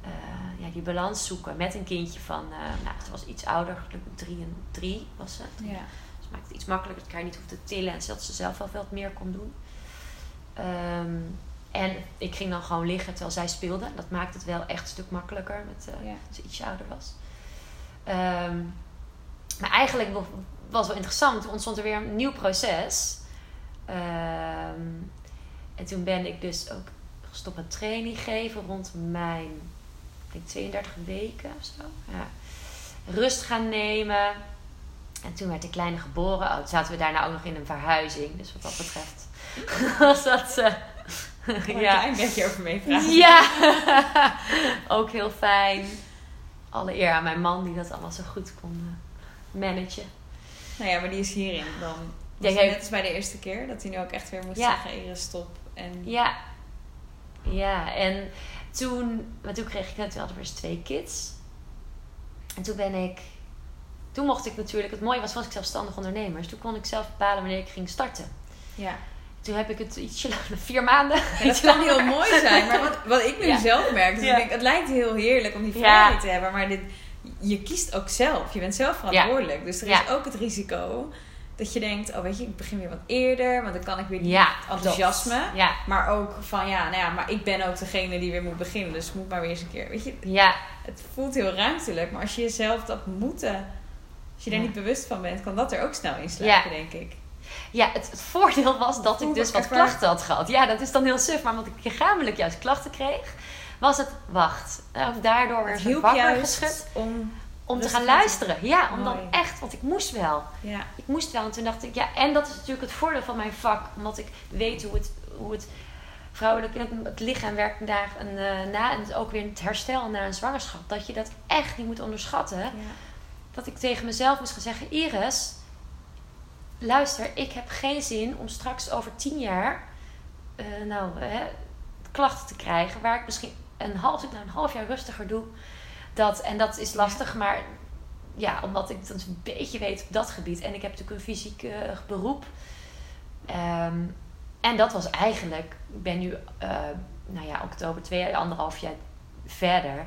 [SPEAKER 3] eh, ja, die balans zoeken met een kindje van, eh nou, ze was iets ouder, drie en drie was ze.
[SPEAKER 2] ja.
[SPEAKER 3] Dus maakte het iets makkelijker dat ik haar niet hoefde te tillen en dat ze zelf wel wat meer kon doen. Ehm, en ik ging dan gewoon liggen terwijl zij speelde. Dat maakte het wel echt een stuk makkelijker met, eh,
[SPEAKER 2] Ja.
[SPEAKER 3] als ze ietsje ouder was. Ehm, maar eigenlijk wa- was wel interessant. Toen ontstond er weer een nieuw proces. Ehm, en toen ben ik dus ook gestopt met training geven rond mijn ik denk 32 weken of zo. Ja. Rust gaan nemen. En toen werd de kleine geboren. Oh, zaten we daarna ook nog in een verhuizing. Dus wat dat betreft was dat... eh,
[SPEAKER 2] Ik een
[SPEAKER 3] ja.
[SPEAKER 2] klein beetje over meevragen?
[SPEAKER 3] Ja, ook heel fijn. Alle eer aan mijn man die dat allemaal zo goed kon eh, managen.
[SPEAKER 2] Nou ja, maar die is hierin dan.
[SPEAKER 3] Ja, jij-
[SPEAKER 2] net als bij de eerste keer, dat hij nu ook echt weer moest
[SPEAKER 3] Ja.
[SPEAKER 2] zeggen, Iris, stop. En
[SPEAKER 3] Ja. Ja, en toen, maar toen kreeg ik net, we hadden we eens twee kids. En toen ben ik, toen mocht ik natuurlijk, het mooie was, was ik zelfstandig ondernemer. Dus toen kon ik zelf bepalen wanneer ik ging starten.
[SPEAKER 2] ja.
[SPEAKER 3] Toen heb ik het ietsje vier maanden.
[SPEAKER 2] Ja, dat kan heel mooi zijn. Maar wat, wat ik nu
[SPEAKER 3] Ja.
[SPEAKER 2] zelf merk, dus
[SPEAKER 3] Ja.
[SPEAKER 2] ik denk, het lijkt heel heerlijk om die vrijheid te hebben. Maar dit, je kiest ook zelf. Je bent zelf verantwoordelijk. Dus er is ook het risico dat je denkt, oh weet je, ik begin weer wat eerder. Want dan kan ik weer die enthousiasme. Maar ook van, ja, nou ja, maar ik ben ook degene die weer moet beginnen. Dus moet maar weer eens een keer, weet je.
[SPEAKER 3] ja,
[SPEAKER 2] Het voelt heel ruimtelijk. Maar als je jezelf dat moeten, als je er
[SPEAKER 3] Ja.
[SPEAKER 2] niet bewust van bent, kan dat er ook snel insluiten, denk ik.
[SPEAKER 3] Ja het, het voordeel was dat ik dus
[SPEAKER 2] ik
[SPEAKER 3] wat klachten had gehad. Ja, dat is dan heel suf. Maar omdat ik lichamelijk juist klachten kreeg, was het, wacht, ook daardoor zo
[SPEAKER 2] hielp
[SPEAKER 3] wakker geschud.
[SPEAKER 2] om...
[SPEAKER 3] Om te gaan
[SPEAKER 2] aan te-
[SPEAKER 3] luisteren. Ja, om dan echt, want ik moest wel.
[SPEAKER 2] Ja,
[SPEAKER 3] Ik moest wel. En toen dacht ik, ja, en dat is natuurlijk het voordeel van mijn vak. Omdat ik weet hoe het, hoe het vrouwelijk, het lichaam werkt daar een, eh, na. En het ook weer het herstel na een zwangerschap. Dat je dat echt niet moet onderschatten.
[SPEAKER 2] ja.
[SPEAKER 3] Dat ik tegen mezelf moest gaan zeggen, Iris, luister, ik heb geen zin om straks over tien jaar, eh, nou, klachten te krijgen. Waar ik misschien een half, nou, een half jaar rustiger doe. Dat, en dat is lastig, maar ja, omdat ik dat een beetje weet op dat gebied. En ik heb natuurlijk een fysiek eh, beroep. Ehm, en dat was eigenlijk, ik ben nu, eh, nou ja, oktober, twee, anderhalf jaar verder.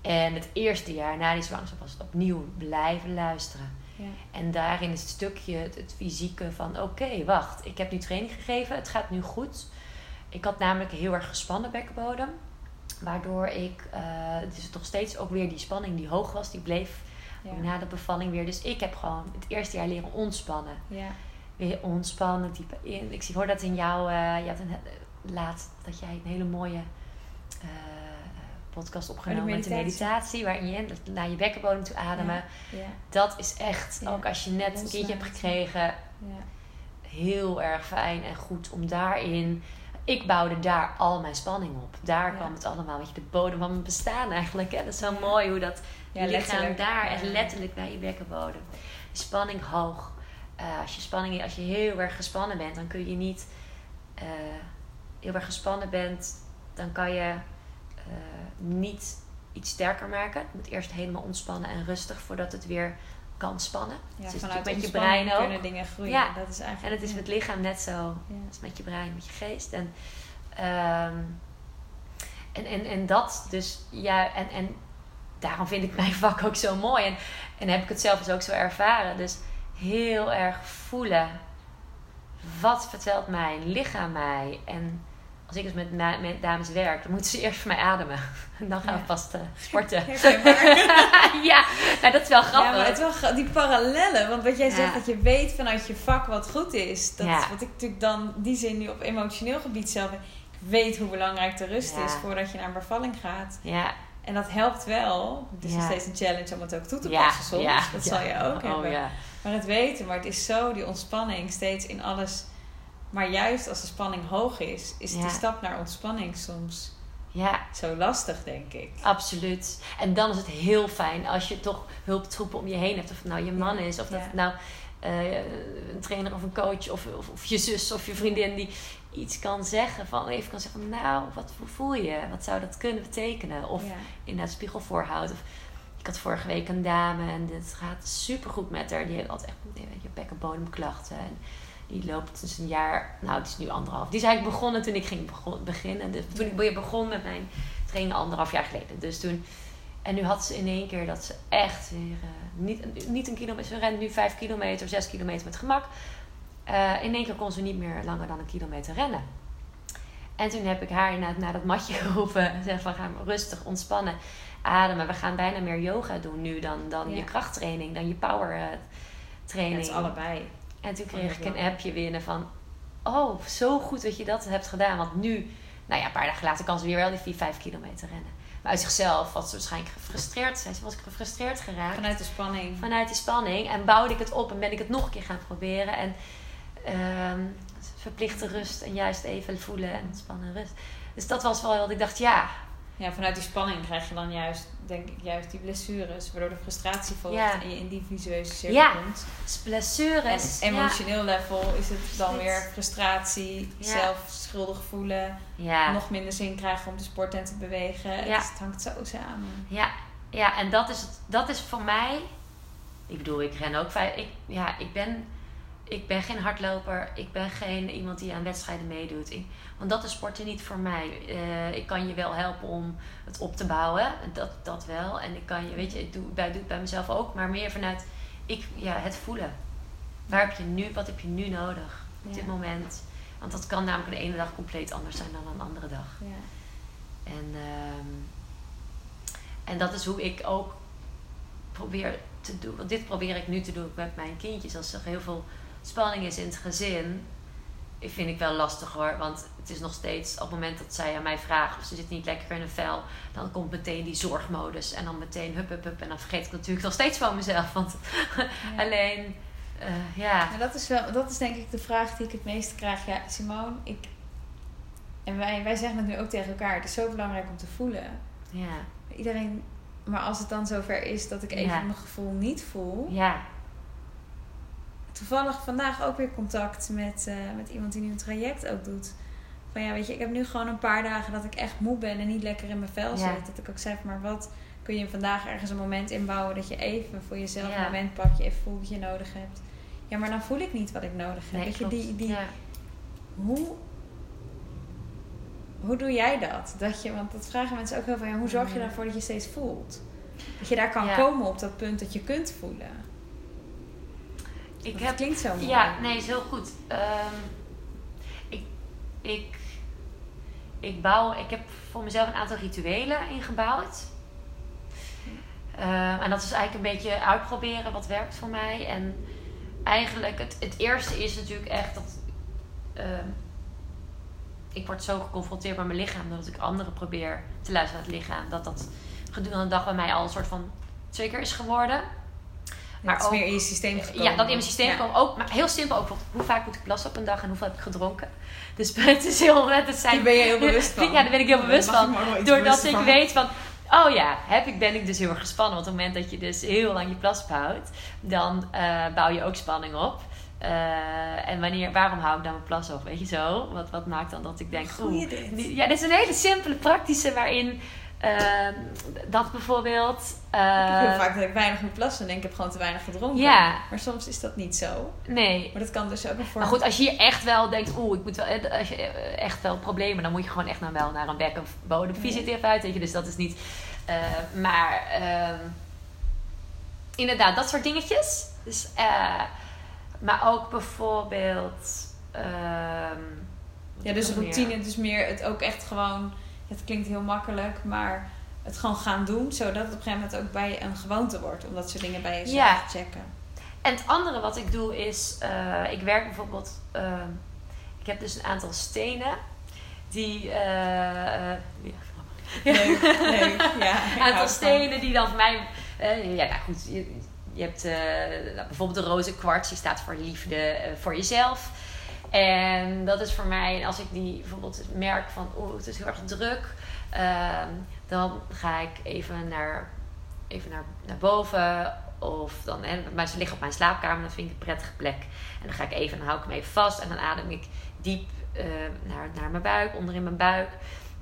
[SPEAKER 3] En het eerste jaar na die zwangerschap was het opnieuw blijven luisteren.
[SPEAKER 2] Ja.
[SPEAKER 3] En daarin is het stukje, het, het fysieke van... Oké, wacht, ik heb nu training gegeven. Het gaat nu goed. Ik had namelijk heel erg gespannen bekkenbodem. Waardoor ik... eh dus nog steeds ook weer die spanning die hoog was, die bleef
[SPEAKER 2] Ja.
[SPEAKER 3] na de bevalling weer. Dus ik heb gewoon het eerste jaar leren ontspannen.
[SPEAKER 2] Ja.
[SPEAKER 3] Weer ontspannen, diepe in. Ik zie, hoor dat in jou... eh je had een, laat dat jij een hele mooie... eh, podcast opgenomen met de
[SPEAKER 2] meditatie.
[SPEAKER 3] waarin je naar je bekkenbodem toe ademen.
[SPEAKER 2] Ja.
[SPEAKER 3] Dat is echt, ook als je net een kindje hebt gekregen,
[SPEAKER 2] Ja.
[SPEAKER 3] heel erg fijn en goed om daarin. Ik bouwde daar al mijn spanning op. Daar kwam het allemaal, weet je, de bodem van mijn bestaan eigenlijk. Hè? Dat is zo mooi hoe dat lichaam
[SPEAKER 2] letterlijk.
[SPEAKER 3] daar, echt letterlijk bij je bekkenbodem. Spanning hoog. Eh, als, je spanning, als je heel erg gespannen bent, dan kun je niet eh, heel erg gespannen bent, dan kan je niet iets sterker maken. Het moet eerst helemaal ontspannen en rustig voordat het weer kan spannen.
[SPEAKER 2] Ja,
[SPEAKER 3] het is
[SPEAKER 2] vanuit
[SPEAKER 3] met je brein ook.
[SPEAKER 2] kunnen dingen groeien.
[SPEAKER 3] Ja.
[SPEAKER 2] Dat is
[SPEAKER 3] En
[SPEAKER 2] eigenlijk...
[SPEAKER 3] het is
[SPEAKER 2] ja.
[SPEAKER 3] met lichaam net zo.
[SPEAKER 2] Ja.
[SPEAKER 3] Is met je brein, met je geest. En, ehm, en, en, en dat dus, ja, en, en daarom vind ik mijn vak ook zo mooi. En, en heb ik het zelf dus ook zo ervaren. Dus heel erg voelen. Wat vertelt mijn lichaam mij? En als ik dus met, met dames werk, dan moeten ze eerst voor mij ademen. En dan gaan we
[SPEAKER 2] Ja.
[SPEAKER 3] pas eh, sporten. Ja, nou, dat is wel
[SPEAKER 2] Ja,
[SPEAKER 3] grappig.
[SPEAKER 2] maar het wel die parallellen. Want wat jij
[SPEAKER 3] Ja.
[SPEAKER 2] zegt, dat je weet vanuit je vak wat goed is. Dat
[SPEAKER 3] Ja.
[SPEAKER 2] is wat ik natuurlijk dan die zin nu op emotioneel gebied zelf... Ik weet hoe belangrijk de rust
[SPEAKER 3] Ja.
[SPEAKER 2] is voordat je naar een bevalling gaat.
[SPEAKER 3] Ja,
[SPEAKER 2] En dat helpt wel. Het is
[SPEAKER 3] Ja.
[SPEAKER 2] nog steeds een challenge om het ook toe te
[SPEAKER 3] ja,
[SPEAKER 2] passen soms.
[SPEAKER 3] ja,
[SPEAKER 2] dat
[SPEAKER 3] ja.
[SPEAKER 2] zal je ook
[SPEAKER 3] oh,
[SPEAKER 2] hebben.
[SPEAKER 3] Ja.
[SPEAKER 2] Maar het weten, maar het is zo die ontspanning steeds in alles. Maar juist als de spanning hoog is, is
[SPEAKER 3] Ja.
[SPEAKER 2] die stap naar ontspanning soms
[SPEAKER 3] ja,
[SPEAKER 2] zo lastig, denk ik.
[SPEAKER 3] Absoluut. En dan is het heel fijn als je toch hulptroepen om je heen hebt. Of het nou je man
[SPEAKER 2] Ja,
[SPEAKER 3] is, of dat
[SPEAKER 2] ja.
[SPEAKER 3] het nou eh, een trainer of een coach of, of, of je zus of je vriendin die iets kan zeggen. Van even kan zeggen, nou, wat hoe voel je? Wat zou dat kunnen betekenen? Of inderdaad spiegel voorhoudt. Of, ik had vorige week een dame en het gaat super goed met haar. Die heeft altijd echt beetje bekkenbodemklachten. En die loopt dus een jaar, nou het is nu anderhalf. Die is eigenlijk begonnen toen ik ging begon- beginnen. Dus toen ik begon met mijn training anderhalf jaar geleden. Dus toen, en nu had ze in één keer dat ze echt weer, eh, niet, niet een kilometer, ze rent nu vijf kilometer, zes kilometer met gemak. Eh, in één keer kon ze niet meer langer dan een kilometer rennen. En toen heb ik haar naar, naar dat matje geroepen. En zei van ga maar rustig ontspannen, ademen. We gaan bijna meer yoga doen nu dan, dan
[SPEAKER 2] Ja.
[SPEAKER 3] je krachttraining, dan je power eh, training.
[SPEAKER 2] het is allebei.
[SPEAKER 3] En toen
[SPEAKER 2] Oh,
[SPEAKER 3] kreeg ik een appje binnen van... Oh, zo goed dat je dat hebt gedaan. Want nu, nou ja, een paar dagen later kan ze weer wel die 4, 5 kilometer rennen. Maar uit zichzelf was ze waarschijnlijk gefrustreerd. Zei ze, was ik gefrustreerd geraakt
[SPEAKER 2] Vanuit de spanning.
[SPEAKER 3] vanuit die spanning. En bouwde ik het op en ben ik het nog een keer gaan proberen. En ehm, verplichte rust en juist even voelen en ontspannen rust. Dus dat was wel wat ik dacht, ja,
[SPEAKER 2] Ja, vanuit die spanning krijg je dan juist, denk ik, juist die blessures. Waardoor de frustratie volgt
[SPEAKER 3] Ja.
[SPEAKER 2] en je in die visueuze cirkel
[SPEAKER 3] Ja.
[SPEAKER 2] komt. En
[SPEAKER 3] Blessures.
[SPEAKER 2] emotioneel level is het dan weer frustratie, zelf schuldig voelen. Nog minder zin krijgen om te sporten en te bewegen. Het, het hangt zo samen.
[SPEAKER 3] Ja, ja en dat is, het, dat is voor mij. Ik bedoel, ik ren ook. Ik, ja, ik ben, ik ben geen hardloper. Ik ben geen iemand die aan wedstrijden meedoet. Ik, want dat is sporten niet voor mij. Eh, ik kan je wel helpen om het op te bouwen. Dat, dat wel. En ik kan je, weet je, ik doe, bij, doe het bij mezelf ook. Maar meer vanuit ik, ja, het voelen. Waar heb je nu, wat heb je nu nodig op dit
[SPEAKER 2] Ja.
[SPEAKER 3] moment? Want dat kan namelijk de ene dag compleet anders zijn dan een andere dag.
[SPEAKER 2] Ja.
[SPEAKER 3] En, ehm, en dat is hoe ik ook probeer te doen. Want dit probeer ik nu te doen met mijn kindjes. Als er heel veel spanning is in het gezin, vind ik wel lastig hoor. Want het is nog steeds, op het moment dat zij aan mij vragen of ze zit niet lekker in een vel, dan komt meteen die zorgmodus. En dan meteen hup, hup, hup. En dan vergeet ik natuurlijk nog steeds van mezelf. Want
[SPEAKER 2] Ja.
[SPEAKER 3] alleen, eh, ja.
[SPEAKER 2] Maar dat is, wel, dat is denk ik de vraag die ik het meest krijg. Ja, Simone, ik... En wij, wij zeggen het nu ook tegen elkaar. Het is zo belangrijk om te voelen.
[SPEAKER 3] Ja,
[SPEAKER 2] Iedereen... Maar als het dan zover is dat ik even
[SPEAKER 3] Ja.
[SPEAKER 2] mijn gevoel niet voel...
[SPEAKER 3] ja,
[SPEAKER 2] Toevallig vandaag ook weer contact met, eh, met iemand die nu een traject ook doet. Van ja, weet je, ik heb nu gewoon een paar dagen dat ik echt moe ben en niet lekker in mijn vel
[SPEAKER 3] Ja.
[SPEAKER 2] zit. Dat ik ook zeg, maar wat kun je vandaag ergens een moment inbouwen dat je even voor jezelf
[SPEAKER 3] Ja.
[SPEAKER 2] een moment pakt, je even voelt wat je nodig hebt. Ja, maar dan voel ik niet wat ik nodig heb.
[SPEAKER 3] nee,
[SPEAKER 2] weet je, die, die,
[SPEAKER 3] ja.
[SPEAKER 2] hoe, hoe doe jij dat? dat je, want dat vragen mensen ook heel veel. Ja, hoe zorg je
[SPEAKER 3] Mm.
[SPEAKER 2] ervoor dat je steeds voelt? Dat je daar kan komen op dat punt dat je kunt voelen.
[SPEAKER 3] Ik
[SPEAKER 2] Dat
[SPEAKER 3] heb
[SPEAKER 2] klinkt zo mooi.
[SPEAKER 3] Ja, nee, is heel goed. Ehm, ik, ik, ik bouw, ik heb voor mezelf een aantal rituelen ingebouwd. Ehm, en dat is eigenlijk een beetje uitproberen wat werkt voor mij. En eigenlijk, het, het eerste is natuurlijk echt dat. ehm, ik word zo geconfronteerd met mijn lichaam dat ik anderen probeer te luisteren naar het lichaam. Dat dat gedurende de dag bij mij al een soort van trigger is geworden.
[SPEAKER 2] Maar het is
[SPEAKER 3] ook-
[SPEAKER 2] meer in je systeem gekomen.
[SPEAKER 3] Ja, dat in mijn systeem
[SPEAKER 2] Ja.
[SPEAKER 3] komen ook. Maar heel simpel ook. Hoe vaak moet ik plassen op een dag en hoeveel heb ik gedronken? Dus het is heel... Het zijn,
[SPEAKER 2] Daar ben je heel bewust van.
[SPEAKER 3] Ja, daar ben ik heel bewust van. Doordat
[SPEAKER 2] bewust
[SPEAKER 3] ik
[SPEAKER 2] van.
[SPEAKER 3] weet van... Oh ja, heb ik, ben ik dus heel erg gespannen. Want op het moment dat je dus heel lang je plas houdt... dan eh, bouw je ook spanning op. Eh, en wanneer, waarom hou ik dan mijn plas op? Weet je zo? Wat, wat maakt dan dat ik denk...
[SPEAKER 2] Goeie dit.
[SPEAKER 3] Ja, dit is een hele simpele, praktische waarin... ehm, dat bijvoorbeeld...
[SPEAKER 2] Ik heb heel
[SPEAKER 3] eh,
[SPEAKER 2] vaak dat ik weinig moet plassen en denk ik heb gewoon te weinig gedronken.
[SPEAKER 3] Ja.
[SPEAKER 2] Maar soms is dat niet zo.
[SPEAKER 3] nee,
[SPEAKER 2] Maar dat kan dus ook een vorm
[SPEAKER 3] Maar goed, als je hier echt wel denkt, oeh, ik moet wel, eh, als je eh, echt wel problemen, dan moet je gewoon echt naar, wel naar een bek- of bodemfysiotherapeut, weet je. Dus dat is niet. maar ehm, inderdaad, dat soort dingetjes. Dus, maar ook bijvoorbeeld. ehm,
[SPEAKER 2] Ja, dus routine,
[SPEAKER 3] meer?
[SPEAKER 2] dus meer het ook echt gewoon... Het klinkt heel makkelijk, maar het gewoon gaan doen. Zodat het op een gegeven moment ook bij je een gewoonte wordt. Om dat soort dingen bij jezelf
[SPEAKER 3] Ja.
[SPEAKER 2] te checken.
[SPEAKER 3] En het andere wat ik doe is, eh, ik werk bijvoorbeeld, ehm, ik heb dus een aantal stenen die, eh, eh, ja,
[SPEAKER 2] Leuk, leuk. Ja, ik
[SPEAKER 3] een aantal
[SPEAKER 2] van.
[SPEAKER 3] stenen die dan voor mij, eh, ja, nou goed, je, je hebt eh, bijvoorbeeld de roze kwarts, die staat voor liefde eh, voor jezelf. En dat is voor mij, als ik die bijvoorbeeld merk van, oh, het is heel erg druk, ehm, dan ga ik even naar, even naar, naar boven. Of dan, hè, maar ze liggen op mijn slaapkamer, dat vind ik een prettige plek. En dan ga ik even, dan hou ik hem even vast en dan adem ik diep eh, naar, naar mijn buik, onderin mijn buik.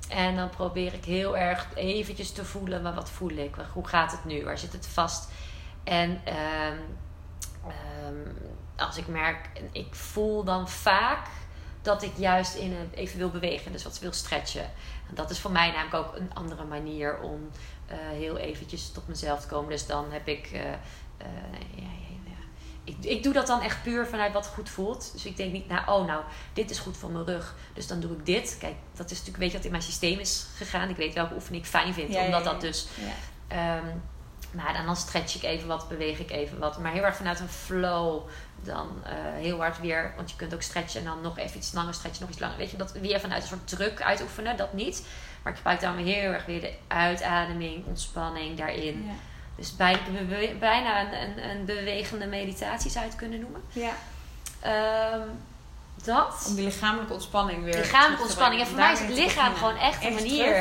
[SPEAKER 3] En dan probeer ik heel erg eventjes te voelen, maar wat voel ik? Hoe gaat het nu? Waar zit het vast? En ehm, ehm, als ik merk, en ik voel dan vaak dat ik juist in een, even wil bewegen, dus wat wil stretchen. En dat is voor mij namelijk ook een andere manier om eh, heel eventjes tot mezelf te komen. Dus dan heb ik, eh, eh, ja, ja, ja. Ik, ik doe dat dan echt puur vanuit wat goed voelt. Dus ik denk niet, nou, oh nou, dit is goed voor mijn rug. Dus dan doe ik dit. Kijk, dat is natuurlijk, weet je, wat in mijn systeem is gegaan. Ik weet welke oefening ik fijn vind. Omdat dat dus. Ehm, maar dan, dan stretch ik even wat, beweeg ik even wat. Maar heel erg vanuit een flow. Dan eh, heel hard weer. Want je kunt ook stretchen en dan nog even iets langer stretchen, nog iets langer. Weet je, dat weer vanuit een soort druk uitoefenen, dat niet. Maar ik gebruik dan weer heel erg weer de uitademing, ontspanning daarin.
[SPEAKER 2] Ja.
[SPEAKER 3] Dus bij, bijna een, een, een bewegende meditatie zou je het kunnen noemen.
[SPEAKER 2] ja.
[SPEAKER 3] Ehm, dat.
[SPEAKER 2] Om die lichamelijke ontspanning weer
[SPEAKER 3] Lichamelijke ontspanning. En voor mij is het lichaam gewoon echt een manier.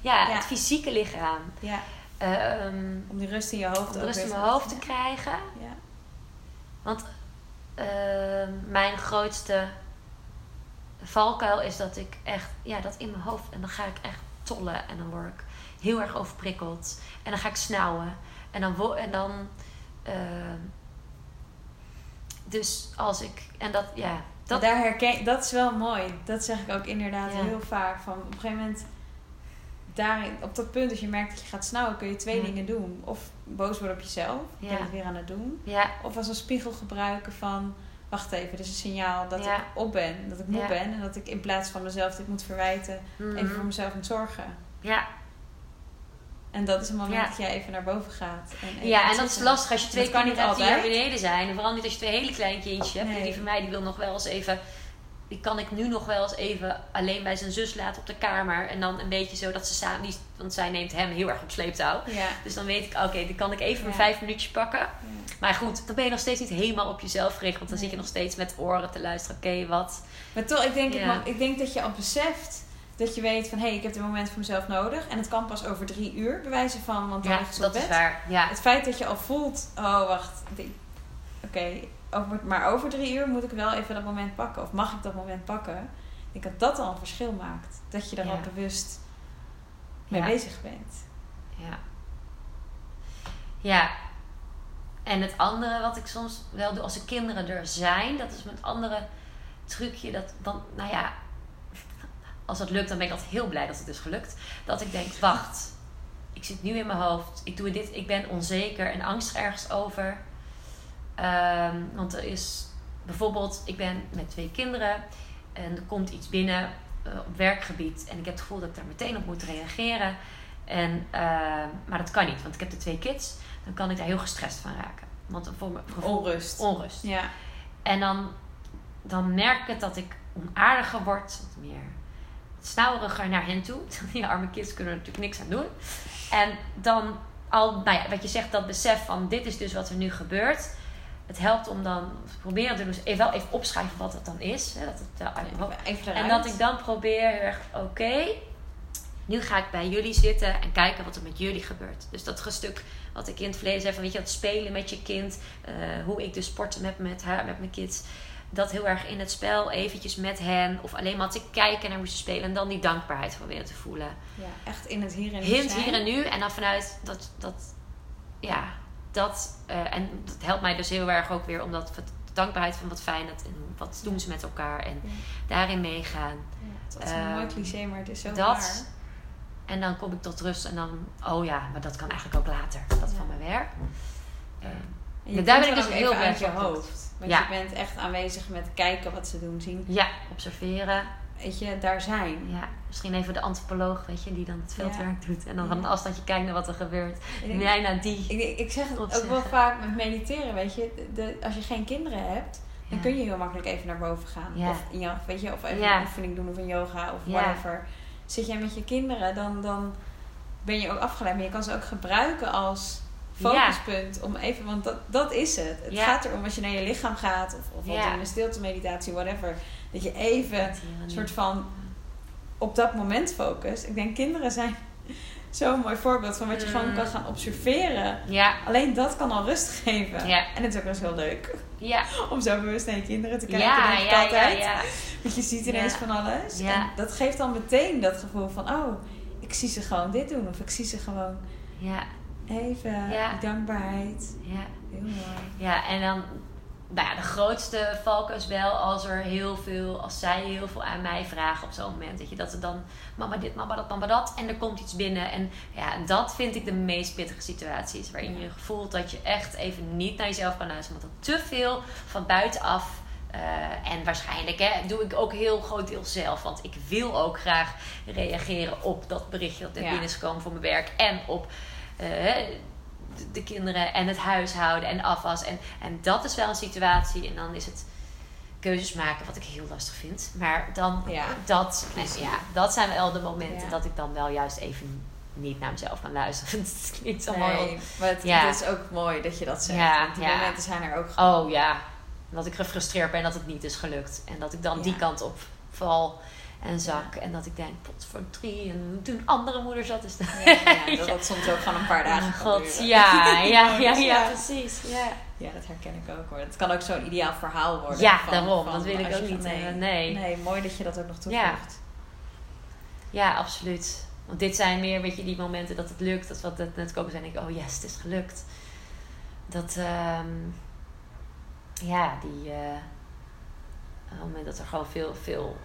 [SPEAKER 3] ja,
[SPEAKER 2] Ja.
[SPEAKER 3] het fysieke lichaam.
[SPEAKER 2] Ja,
[SPEAKER 3] Ehm,
[SPEAKER 2] om die rust in je hoofd
[SPEAKER 3] om rust in mijn hoofd te krijgen.
[SPEAKER 2] Ja.
[SPEAKER 3] Want ehm, mijn grootste valkuil is dat ik echt, ja, dat in mijn hoofd. En dan ga ik echt tollen. En dan word ik heel erg overprikkeld. En dan ga ik snauwen. En dan, en dan ehm, dus als ik, en dat, ja,
[SPEAKER 2] Dat,
[SPEAKER 3] dat,
[SPEAKER 2] daar herken, dat is wel mooi. Dat zeg ik ook inderdaad
[SPEAKER 3] Ja.
[SPEAKER 2] heel vaak. Van op een gegeven moment, daarin, op dat punt, als je merkt dat je gaat snauwen, kun je twee
[SPEAKER 3] Ja.
[SPEAKER 2] dingen doen. Of boos worden op jezelf, ben
[SPEAKER 3] Ja.
[SPEAKER 2] het weer aan het doen.
[SPEAKER 3] ja,
[SPEAKER 2] Of als een spiegel gebruiken van, wacht even, dit is een signaal dat ik op ben, dat ik moe ben. En dat ik in plaats van mezelf dit moet verwijten,
[SPEAKER 3] mhm,
[SPEAKER 2] even voor mezelf moet zorgen.
[SPEAKER 3] ja,
[SPEAKER 2] En dat is een moment dat jij even naar boven gaat. En
[SPEAKER 3] Ja, en dat is lastig als je twee kinderen hebt die naar beneden zijn. En vooral niet als je twee hele kleine kindjes hebt.
[SPEAKER 2] Nee.
[SPEAKER 3] Die van mij die wil nog wel eens even... Die kan ik nu nog wel eens even alleen bij zijn zus laten op de kamer. En dan een beetje zo dat ze samen... Die, want zij neemt hem heel erg op sleeptouw.
[SPEAKER 2] Ja.
[SPEAKER 3] Dus dan weet ik, oké, dan kan ik even mijn
[SPEAKER 2] Ja.
[SPEAKER 3] vijf minuutjes pakken.
[SPEAKER 2] ja.
[SPEAKER 3] Maar goed, dan ben je nog steeds niet helemaal op jezelf gericht. Want dan
[SPEAKER 2] Nee.
[SPEAKER 3] zit je nog steeds met oren te luisteren. Oké, wat?
[SPEAKER 2] Maar toch, ik denk, mag- ik denk dat je al beseft dat je weet van hé, ik heb dit moment voor mezelf nodig. En het kan pas over drie uur bewijzen van, want dan
[SPEAKER 3] Ja,
[SPEAKER 2] ligt ze op
[SPEAKER 3] dat
[SPEAKER 2] bed.
[SPEAKER 3] is waar. Ja,
[SPEAKER 2] Het feit dat je al voelt, oh wacht, ik- oké, over, maar over drie uur moet ik wel even dat moment pakken. Of mag ik dat moment pakken? Ik denk dat dat al een verschil maakt. Dat je daar
[SPEAKER 3] Ja.
[SPEAKER 2] al bewust mee
[SPEAKER 3] Ja.
[SPEAKER 2] bezig bent.
[SPEAKER 3] Ja. Ja. En het andere wat ik soms wel doe als de kinderen er zijn, dat is met andere trucje. Dat dan, nou ja, als dat lukt, dan ben ik altijd heel blij dat het is gelukt. Dat ik denk, wacht, ik zit nu in mijn hoofd, ik doe dit, ik ben onzeker en angstig ergens over. Ehm, want er is bijvoorbeeld, ik ben met twee kinderen en er komt iets binnen eh, op werkgebied en ik heb het gevoel dat ik daar meteen op moet reageren. En, ehm, maar dat kan niet, want ik heb de twee kids. Dan kan ik daar heel gestrest van raken. Want voor mijn gevoel
[SPEAKER 2] Onrust.
[SPEAKER 3] onrust.
[SPEAKER 2] Ja,
[SPEAKER 3] En dan, dan merk ik het dat ik onaardiger word, wat meer snauweriger naar hen toe. Die arme kids kunnen er natuurlijk niks aan doen. En dan al, nou ja, wat je zegt, dat besef van dit is dus wat er nu gebeurt. Het helpt om dan te proberen te dus even, wel even opschrijven wat het dan is. Hè, dat het wel
[SPEAKER 2] even
[SPEAKER 3] en dat ik dan probeer heel erg, oké, nu ga ik bij jullie zitten en kijken wat er met jullie gebeurt. Dus dat stuk wat ik in het verleden zei van, weet je, dat spelen met je kind, eh, hoe ik dus sporten met, met, haar, met mijn kids. Dat heel erg in het spel eventjes met hen of alleen maar te kijken naar hoe ze spelen en dan die dankbaarheid proberen te voelen.
[SPEAKER 2] Ja, echt in het hier en nu
[SPEAKER 3] Hint
[SPEAKER 2] zijn.
[SPEAKER 3] hier en nu en dan vanuit dat, dat ja, dat, eh, en dat helpt mij dus heel erg ook weer omdat de dankbaarheid van wat fijn dat en wat doen ze met elkaar en
[SPEAKER 2] Ja.
[SPEAKER 3] daarin meegaan.
[SPEAKER 2] Ja, dat is een mooi
[SPEAKER 3] Ehm,
[SPEAKER 2] cliché, maar het is zo
[SPEAKER 3] dat.
[SPEAKER 2] waar.
[SPEAKER 3] En dan kom ik tot rust en dan, oh ja, maar dat kan eigenlijk ook later. Dat
[SPEAKER 2] Ja.
[SPEAKER 3] van mijn werk. Eh,
[SPEAKER 2] En je
[SPEAKER 3] Ja, daar ben ik dus heel
[SPEAKER 2] even uit je hoofd. Want je bent echt aanwezig met kijken wat ze doen, zien.
[SPEAKER 3] ja, observeren.
[SPEAKER 2] Weet je, daar zijn.
[SPEAKER 3] Ja, misschien even de antropoloog, weet je, die dan het veldwerk doet. En dan van
[SPEAKER 2] Ja.
[SPEAKER 3] een afstandje kijkt naar wat er gebeurt.
[SPEAKER 2] Ik
[SPEAKER 3] Nee, naar die.
[SPEAKER 2] Ik, ik, zeg het ook wel vaak met mediteren, weet je. De, als je geen kinderen hebt, dan
[SPEAKER 3] Ja.
[SPEAKER 2] kun je heel makkelijk even naar boven gaan.
[SPEAKER 3] Ja.
[SPEAKER 2] Of, jouw, weet je, of even
[SPEAKER 3] Ja.
[SPEAKER 2] een oefening doen of een yoga of
[SPEAKER 3] Ja.
[SPEAKER 2] whatever. Zit jij met je kinderen, dan, dan ben je ook afgeleid. Maar je kan ze ook gebruiken als focuspunt. Om even, want dat, dat is het. Het
[SPEAKER 3] Ja.
[SPEAKER 2] gaat erom als je naar je lichaam gaat of, of
[SPEAKER 3] Ja.
[SPEAKER 2] in een stilte meditatie, whatever. Dat je even een soort van op dat moment focust. Ik denk kinderen zijn zo'n mooi voorbeeld van wat je
[SPEAKER 3] Mm.
[SPEAKER 2] gewoon kan gaan observeren.
[SPEAKER 3] Ja,
[SPEAKER 2] Alleen dat kan al rust geven.
[SPEAKER 3] Ja.
[SPEAKER 2] En het is ook wel eens heel leuk
[SPEAKER 3] ja,
[SPEAKER 2] om zo bewust naar je kinderen te kijken.
[SPEAKER 3] ja,
[SPEAKER 2] denk ik
[SPEAKER 3] ja,
[SPEAKER 2] altijd.
[SPEAKER 3] ja.
[SPEAKER 2] Want je ziet ineens van alles.
[SPEAKER 3] Ja.
[SPEAKER 2] En dat geeft dan meteen dat gevoel van... Oh, ik zie ze gewoon dit doen. Of ik zie ze gewoon
[SPEAKER 3] Ja,
[SPEAKER 2] even. Dankbaarheid.
[SPEAKER 3] ja.
[SPEAKER 2] Heel mooi.
[SPEAKER 3] Ja, en dan, nou ja, de grootste valk is wel als er heel veel, als zij heel veel aan mij vragen op zo'n moment. Dat je dat er dan, mama dit, mama dat, mama dat, en er komt iets binnen. En ja, dat vind ik de meest pittige situaties. Waarin je voelt dat je echt even niet naar jezelf kan luisteren. Want er te veel van buitenaf. eh, en waarschijnlijk hè, doe ik ook heel groot deel zelf. Want ik wil ook graag reageren op dat berichtje dat net
[SPEAKER 2] Ja.
[SPEAKER 3] binnen is gekomen voor mijn werk. En op eh, de, de kinderen en het huishouden en afwas. En, en dat is wel een situatie. En dan is het keuzes maken, wat ik heel lastig vind. Maar dan,
[SPEAKER 2] Ja.
[SPEAKER 3] dat, ja, dat zijn wel de momenten
[SPEAKER 2] Ja.
[SPEAKER 3] dat ik dan wel juist even niet naar mezelf kan luisteren. Het klinkt allemaal
[SPEAKER 2] Nee, maar het,
[SPEAKER 3] Ja.
[SPEAKER 2] het is ook mooi dat je dat zegt.
[SPEAKER 3] Ja,
[SPEAKER 2] die momenten zijn er ook gewoon.
[SPEAKER 3] Oh ja, dat ik gefrustreerd ben dat het niet is gelukt. En dat ik dan die kant op val. En zak. En dat ik denk, pot voor drie. En toen andere moeders dat is.
[SPEAKER 2] Ja, ja, dat dat soms ook gewoon een paar dagen
[SPEAKER 3] Oh, God, ja, ja, ja,
[SPEAKER 2] Dus
[SPEAKER 3] ja, precies. Ja,
[SPEAKER 2] Ja, dat herken ik ook hoor. Het kan ook zo'n ideaal verhaal worden.
[SPEAKER 3] Ja,
[SPEAKER 2] van-
[SPEAKER 3] daarom.
[SPEAKER 2] van
[SPEAKER 3] Dat wil ik ook niet
[SPEAKER 2] van-
[SPEAKER 3] hebben. Nee.
[SPEAKER 2] Nee, mooi dat je dat ook nog toevoegt.
[SPEAKER 3] ja, absoluut. Want dit zijn meer, weet je, die momenten dat het lukt. Dat wat net komen zijn, denk ik, oh yes, het is gelukt. Dat, ehm, ja, die, eh, op het moment dat er gewoon veel, veel,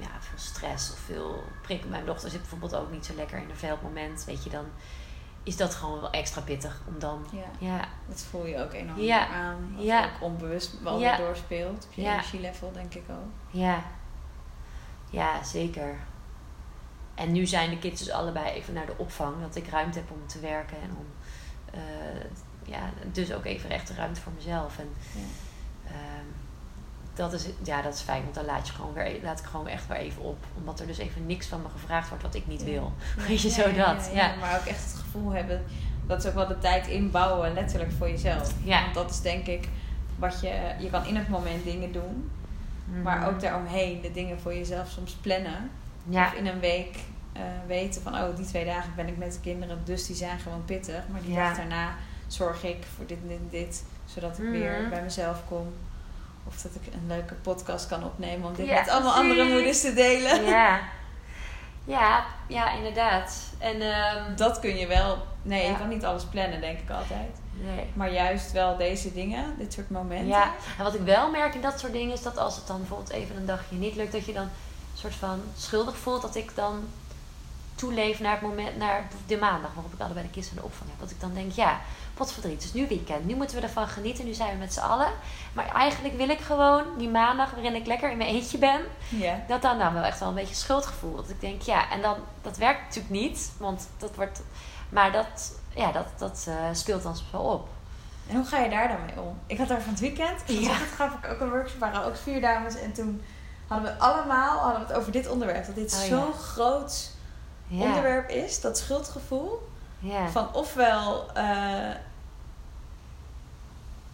[SPEAKER 3] ja, veel stress of veel prik. Mijn dochter zit bijvoorbeeld ook niet zo lekker in een vel op het moment, weet je, dan is dat gewoon wel extra pittig. Om dan,
[SPEAKER 2] Ja.
[SPEAKER 3] ja,
[SPEAKER 2] Dat voel je ook enorm
[SPEAKER 3] Ja.
[SPEAKER 2] aan. Wat
[SPEAKER 3] Ja.
[SPEAKER 2] ook onbewust wel weer doorspeelt. Op je energielevel denk ik ook.
[SPEAKER 3] Ja, ja, zeker. En nu zijn de kids dus allebei even naar de opvang, dat ik ruimte heb om te werken en om, eh, ja, dus ook even echt ruimte voor mezelf. En
[SPEAKER 2] Ja.
[SPEAKER 3] Dat, is, ja, dat is fijn, want dan laat, je gewoon weer, laat ik gewoon echt weer even op. Omdat er dus even niks van me gevraagd wordt wat ik niet wil.
[SPEAKER 2] Ja,
[SPEAKER 3] Weet je,
[SPEAKER 2] ja,
[SPEAKER 3] zo dat.
[SPEAKER 2] ja,
[SPEAKER 3] Ja.
[SPEAKER 2] Maar ook echt het gevoel hebben dat ze ook wel de tijd inbouwen, letterlijk voor jezelf.
[SPEAKER 3] Ja.
[SPEAKER 2] Want dat is denk ik wat je. Je kan in het moment dingen doen, maar
[SPEAKER 3] Mhm.
[SPEAKER 2] ook daaromheen de dingen voor jezelf soms plannen.
[SPEAKER 3] Ja,
[SPEAKER 2] Of in een week eh, weten van, oh, die twee dagen ben ik met de kinderen, dus die zijn gewoon pittig. Maar die dag daarna zorg ik voor dit en dit, dit, zodat ik weer bij mezelf kom. Of dat ik een leuke podcast kan opnemen om dit
[SPEAKER 3] Ja,
[SPEAKER 2] met allemaal
[SPEAKER 3] precies.
[SPEAKER 2] andere moeders te delen.
[SPEAKER 3] ja. Ja, ja, inderdaad. En ehm,
[SPEAKER 2] Dat kun je wel. Nee,
[SPEAKER 3] Ja.
[SPEAKER 2] je kan niet alles plannen, denk ik altijd.
[SPEAKER 3] nee.
[SPEAKER 2] Maar juist wel deze dingen, dit soort momenten.
[SPEAKER 3] Ja, en wat ik wel merk in dat soort dingen is dat als het dan bijvoorbeeld even een dagje niet lukt, dat je dan een soort van schuldig voelt dat ik dan toeleef naar het moment, naar de maandag waarop ik allebei de kinderen in de opvang heb. Dat ik dan denk, ja, potverdriet, het is nu weekend, nu moeten we ervan genieten, nu zijn we met z'n allen. Maar eigenlijk wil ik gewoon die maandag waarin ik lekker in mijn eentje ben, dat dan dan wel echt wel een beetje schuldgevoel. Dat ik denk, ja, en dan, dat werkt natuurlijk niet, want dat wordt, maar dat, ja, dat, dat eh, speelt dan wel op.
[SPEAKER 2] En hoe ga je daar dan mee om? Ik had daar van het weekend,
[SPEAKER 3] Ja.
[SPEAKER 2] gaf ik ook een workshop, waren ook vier dames. En toen hadden we allemaal hadden we het over dit onderwerp. Dat dit
[SPEAKER 3] Oh, ja.
[SPEAKER 2] zo'n groot
[SPEAKER 3] Ja,
[SPEAKER 2] onderwerp is, dat schuldgevoel.
[SPEAKER 3] ja.
[SPEAKER 2] Van ofwel... eh,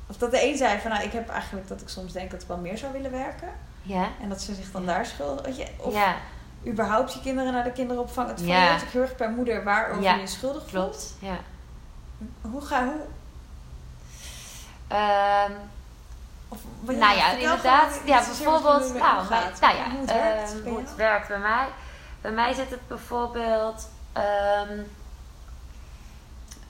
[SPEAKER 2] of dat de een zei van, nou, ik heb eigenlijk dat ik soms denk dat ik wel meer zou willen werken.
[SPEAKER 3] ja.
[SPEAKER 2] En dat ze zich dan daar je, of
[SPEAKER 3] ja,
[SPEAKER 2] überhaupt je kinderen naar de kinderopvang. Het
[SPEAKER 3] Ja.
[SPEAKER 2] ook heel erg per moeder waarover je je schuldig voelt.
[SPEAKER 3] klopt. Ja.
[SPEAKER 2] Hoe ga hoe,
[SPEAKER 3] Ehm,
[SPEAKER 2] of,
[SPEAKER 3] nou ja, inderdaad. Ja, bijvoorbeeld, nou, nou ja,
[SPEAKER 2] hoe het werkt.
[SPEAKER 3] het werkt bij mij. Bij mij zit het bijvoorbeeld. ehm,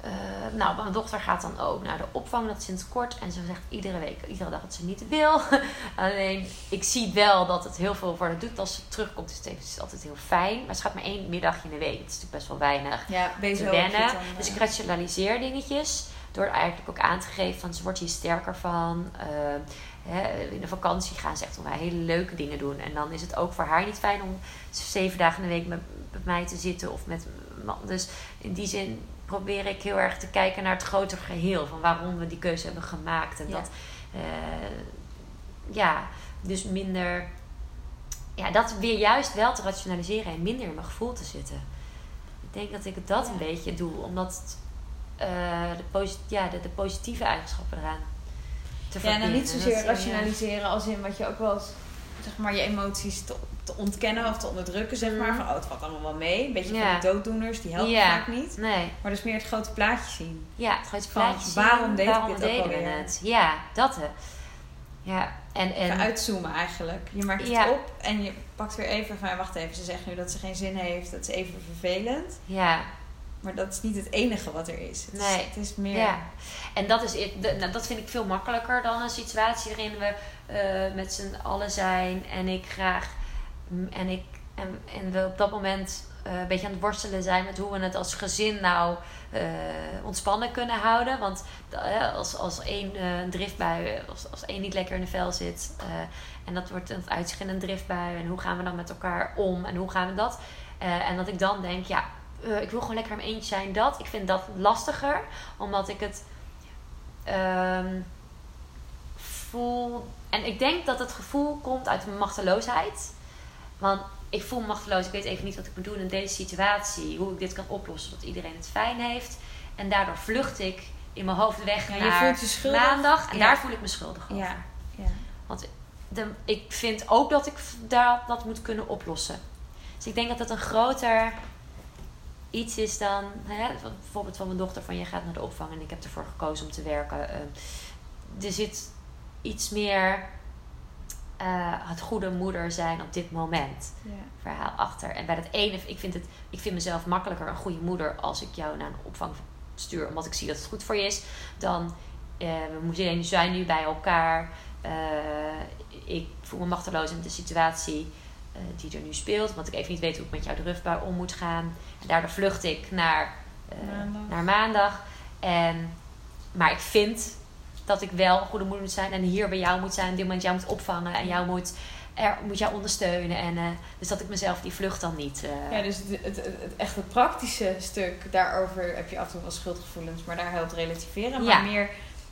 [SPEAKER 3] eh, nou, mijn dochter gaat dan ook naar de opvang, dat sinds kort. En ze zegt iedere week, iedere dag dat ze niet wil. Alleen, ik zie wel dat het heel veel voor haar doet. Als ze terugkomt, is het, even- is altijd heel fijn. Maar ze gaat maar één middagje in de week. Dat is natuurlijk best wel weinig
[SPEAKER 2] Ja,
[SPEAKER 3] te wennen. Dus
[SPEAKER 2] eh,
[SPEAKER 3] ik rationaliseer dingetjes. Door eigenlijk ook aan te geven van ze wordt hier sterker van. Eh, hè, in de vakantie gaan ze echt wel hele leuke dingen doen. En dan is het ook voor haar niet fijn om zeven dagen in de week met, met mij te zitten of met man. Dus in die zin probeer ik heel erg te kijken naar het grotere geheel. Van waarom we die keuze hebben gemaakt. En
[SPEAKER 2] Ja.
[SPEAKER 3] dat, eh, ja, dus minder. Ja, dat weer juist wel te rationaliseren en minder in mijn gevoel te zitten. Ik denk dat ik dat
[SPEAKER 2] Ja.
[SPEAKER 3] een beetje doe, omdat eh, de, ja, de, de positieve eigenschappen eraan te
[SPEAKER 2] Ja, nou
[SPEAKER 3] verbinden.
[SPEAKER 2] niet zozeer
[SPEAKER 3] Dat, eh,
[SPEAKER 2] rationaliseren als in wat je ook wel eens, zeg maar, je emoties te, te ontkennen of te onderdrukken, zeg maar.
[SPEAKER 3] Mhm.
[SPEAKER 2] Van, oh, het valt allemaal wel mee. Een beetje
[SPEAKER 3] Ja.
[SPEAKER 2] van die dooddoeners, die helpen vaak niet.
[SPEAKER 3] Nee,
[SPEAKER 2] Maar dus meer het grote plaatje zien.
[SPEAKER 3] ja, het grote
[SPEAKER 2] Van,
[SPEAKER 3] plaatje zien.
[SPEAKER 2] waarom deed ik dit ook alweer?
[SPEAKER 3] het? Ja, dat hè. Ja, en, en
[SPEAKER 2] uitzoomen eigenlijk. Je maakt het op en je pakt weer even van, wacht even, ze zegt nu dat ze geen zin heeft. Dat is even vervelend.
[SPEAKER 3] ja,
[SPEAKER 2] Maar dat is niet het enige wat er is. Het,
[SPEAKER 3] Nee.
[SPEAKER 2] is, het is meer...
[SPEAKER 3] Ja, en dat, is, nou, dat vind ik veel makkelijker dan een situatie waarin we eh, met z'n allen zijn en ik graag en, ik, en, en we op dat moment eh, een beetje aan het worstelen zijn met hoe we het als gezin nou eh, ontspannen kunnen houden. Want als, als één driftbui, als, als één niet lekker in de vel zit en dat wordt een uitzicht in een driftbui en hoe gaan we dan met elkaar om en hoe gaan we dat? En dat ik dan denk, ja, eh, ik wil gewoon lekker in mijn eentje zijn. Dat, ik vind dat lastiger, omdat ik het ehm, voel. En ik denk dat het gevoel komt uit mijn machteloosheid. Want ik voel me machteloos. Ik weet even niet wat ik moet doen in deze situatie. Hoe ik dit kan oplossen, zodat iedereen het fijn heeft. En daardoor vlucht ik in mijn hoofd weg
[SPEAKER 2] Ja, je
[SPEAKER 3] naar
[SPEAKER 2] voelt je schuldig.
[SPEAKER 3] maandag. En
[SPEAKER 2] Ja.
[SPEAKER 3] daar voel ik me schuldig over.
[SPEAKER 2] Ja. ja.
[SPEAKER 3] de, ik vind ook dat ik daar, dat moet kunnen oplossen. Dus ik denk dat dat een groter iets is dan... Hè, bijvoorbeeld van mijn dochter van... je gaat naar de opvang en ik heb ervoor gekozen om te werken. Uh, er zit iets meer... Uh, het goede moeder zijn op dit moment.
[SPEAKER 2] Ja.
[SPEAKER 3] Verhaal achter. En bij dat ene, ik vind, het, ik vind mezelf makkelijker een goede moeder als ik jou naar een opvang stuur, omdat ik zie dat het goed voor je is, dan uh, we zijn nu bij elkaar. Uh, ik voel me machteloos in de situatie die er nu speelt, want ik even niet weet hoe ik met jou de rugbaar om moet gaan. En daardoor vlucht ik naar,
[SPEAKER 2] maandag.
[SPEAKER 3] naar maandag. En, maar ik vind dat ik wel een goede moeder moet zijn en hier bij jou moet zijn, op dit moment jou moet opvangen en jou moet er moet jou ondersteunen. En, uh, dus dat ik mezelf die vlucht dan niet. Uh...
[SPEAKER 2] Ja, dus het, het, echt het praktische stuk, daarover heb je af en toe wel schuldgevoelens, maar daar helpt relativeren. Maar
[SPEAKER 3] Ja.
[SPEAKER 2] meer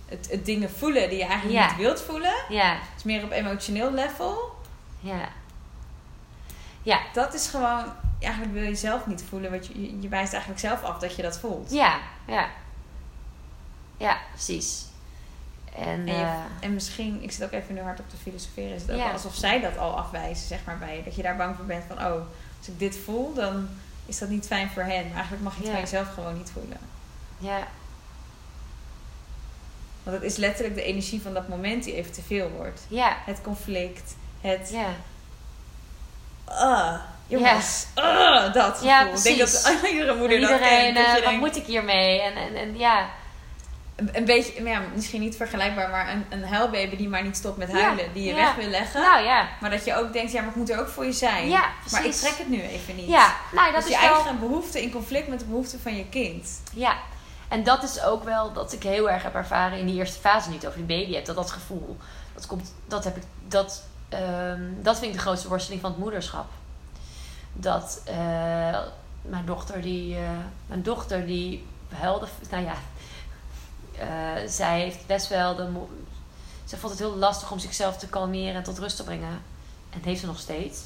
[SPEAKER 2] het, het dingen voelen die je eigenlijk
[SPEAKER 3] Ja.
[SPEAKER 2] niet wilt voelen.
[SPEAKER 3] Ja,
[SPEAKER 2] Dus meer op emotioneel level.
[SPEAKER 3] ja. Ja,
[SPEAKER 2] Dat is gewoon, eigenlijk wil je zelf niet voelen, want je, je, wijst eigenlijk zelf af dat je dat voelt.
[SPEAKER 3] ja, ja. Ja, precies. En,
[SPEAKER 2] En, je-
[SPEAKER 3] eh,
[SPEAKER 2] en misschien, ik zit ook even nu hard op te filosoferen, is het ook
[SPEAKER 3] Ja.
[SPEAKER 2] alsof zij dat al afwijzen, zeg maar, bij je. Dat je daar bang voor bent van, oh, als ik dit voel, dan is dat niet fijn voor hen. Maar eigenlijk mag je het
[SPEAKER 3] Ja.
[SPEAKER 2] van jezelf gewoon niet voelen.
[SPEAKER 3] ja,
[SPEAKER 2] Want het is letterlijk de energie van dat moment die even te veel wordt.
[SPEAKER 3] ja,
[SPEAKER 2] Het conflict, het,
[SPEAKER 3] ja.
[SPEAKER 2] Ah, jongens, ah, dat gevoel.
[SPEAKER 3] Ja,
[SPEAKER 2] ik denk dat iedere moeder
[SPEAKER 3] Iedereen,
[SPEAKER 2] dat kent. dat
[SPEAKER 3] eh, wat moet ik hiermee? En, en, en ja,
[SPEAKER 2] een, beetje, ja, misschien niet vergelijkbaar, maar een, een huilbaby die maar niet stopt met
[SPEAKER 3] Ja,
[SPEAKER 2] huilen. Die je
[SPEAKER 3] ja.
[SPEAKER 2] weg wil leggen.
[SPEAKER 3] nou ja.
[SPEAKER 2] Maar dat je ook denkt, ja, maar ik moet er ook voor je zijn. Maar ik trek het nu even niet.
[SPEAKER 3] Ja, nou dat
[SPEAKER 2] dus
[SPEAKER 3] is
[SPEAKER 2] je
[SPEAKER 3] wel...
[SPEAKER 2] eigen behoefte in conflict met de behoefte van je kind.
[SPEAKER 3] Ja, en dat is ook wel dat ik heel erg heb ervaren in die eerste fase niet over die baby hebt. Dat dat gevoel, dat komt, dat heb ik, dat, ehm, dat vind ik de grootste worsteling van het moederschap. Dat eh, mijn dochter die, eh, mijn dochter die huilde, nou ja, eh, zij heeft best wel de, ze vond het heel lastig om zichzelf te kalmeren en tot rust te brengen. En heeft ze nog steeds.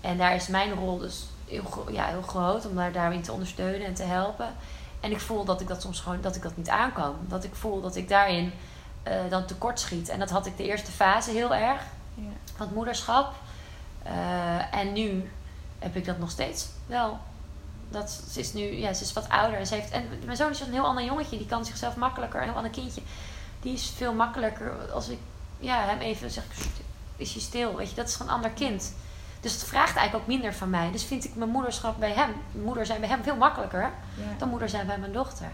[SPEAKER 3] En daar is mijn rol dus heel, ja, heel groot om haar daarin te ondersteunen en te helpen. En ik voel dat ik dat soms gewoon dat ik dat niet aankan. Dat ik voel dat ik daarin dan tekort schiet. En dat had ik de eerste fase heel erg
[SPEAKER 2] Ja.
[SPEAKER 3] van het moederschap. Eh, en nu heb ik dat nog steeds wel. Dat, ze is nu, ja, ze is wat ouder. En, ze heeft, en mijn zoon is een heel ander jongetje. Die kan zichzelf makkelijker, een heel ander kindje. Die is veel makkelijker als ik ja, hem even zeg, is hij stil? Weet je, dat is gewoon een ander kind. Dus het vraagt eigenlijk ook minder van mij. Dus vind ik mijn moederschap bij hem, moeder zijn bij hem veel makkelijker
[SPEAKER 2] Ja.
[SPEAKER 3] dan moeder zijn bij mijn dochter.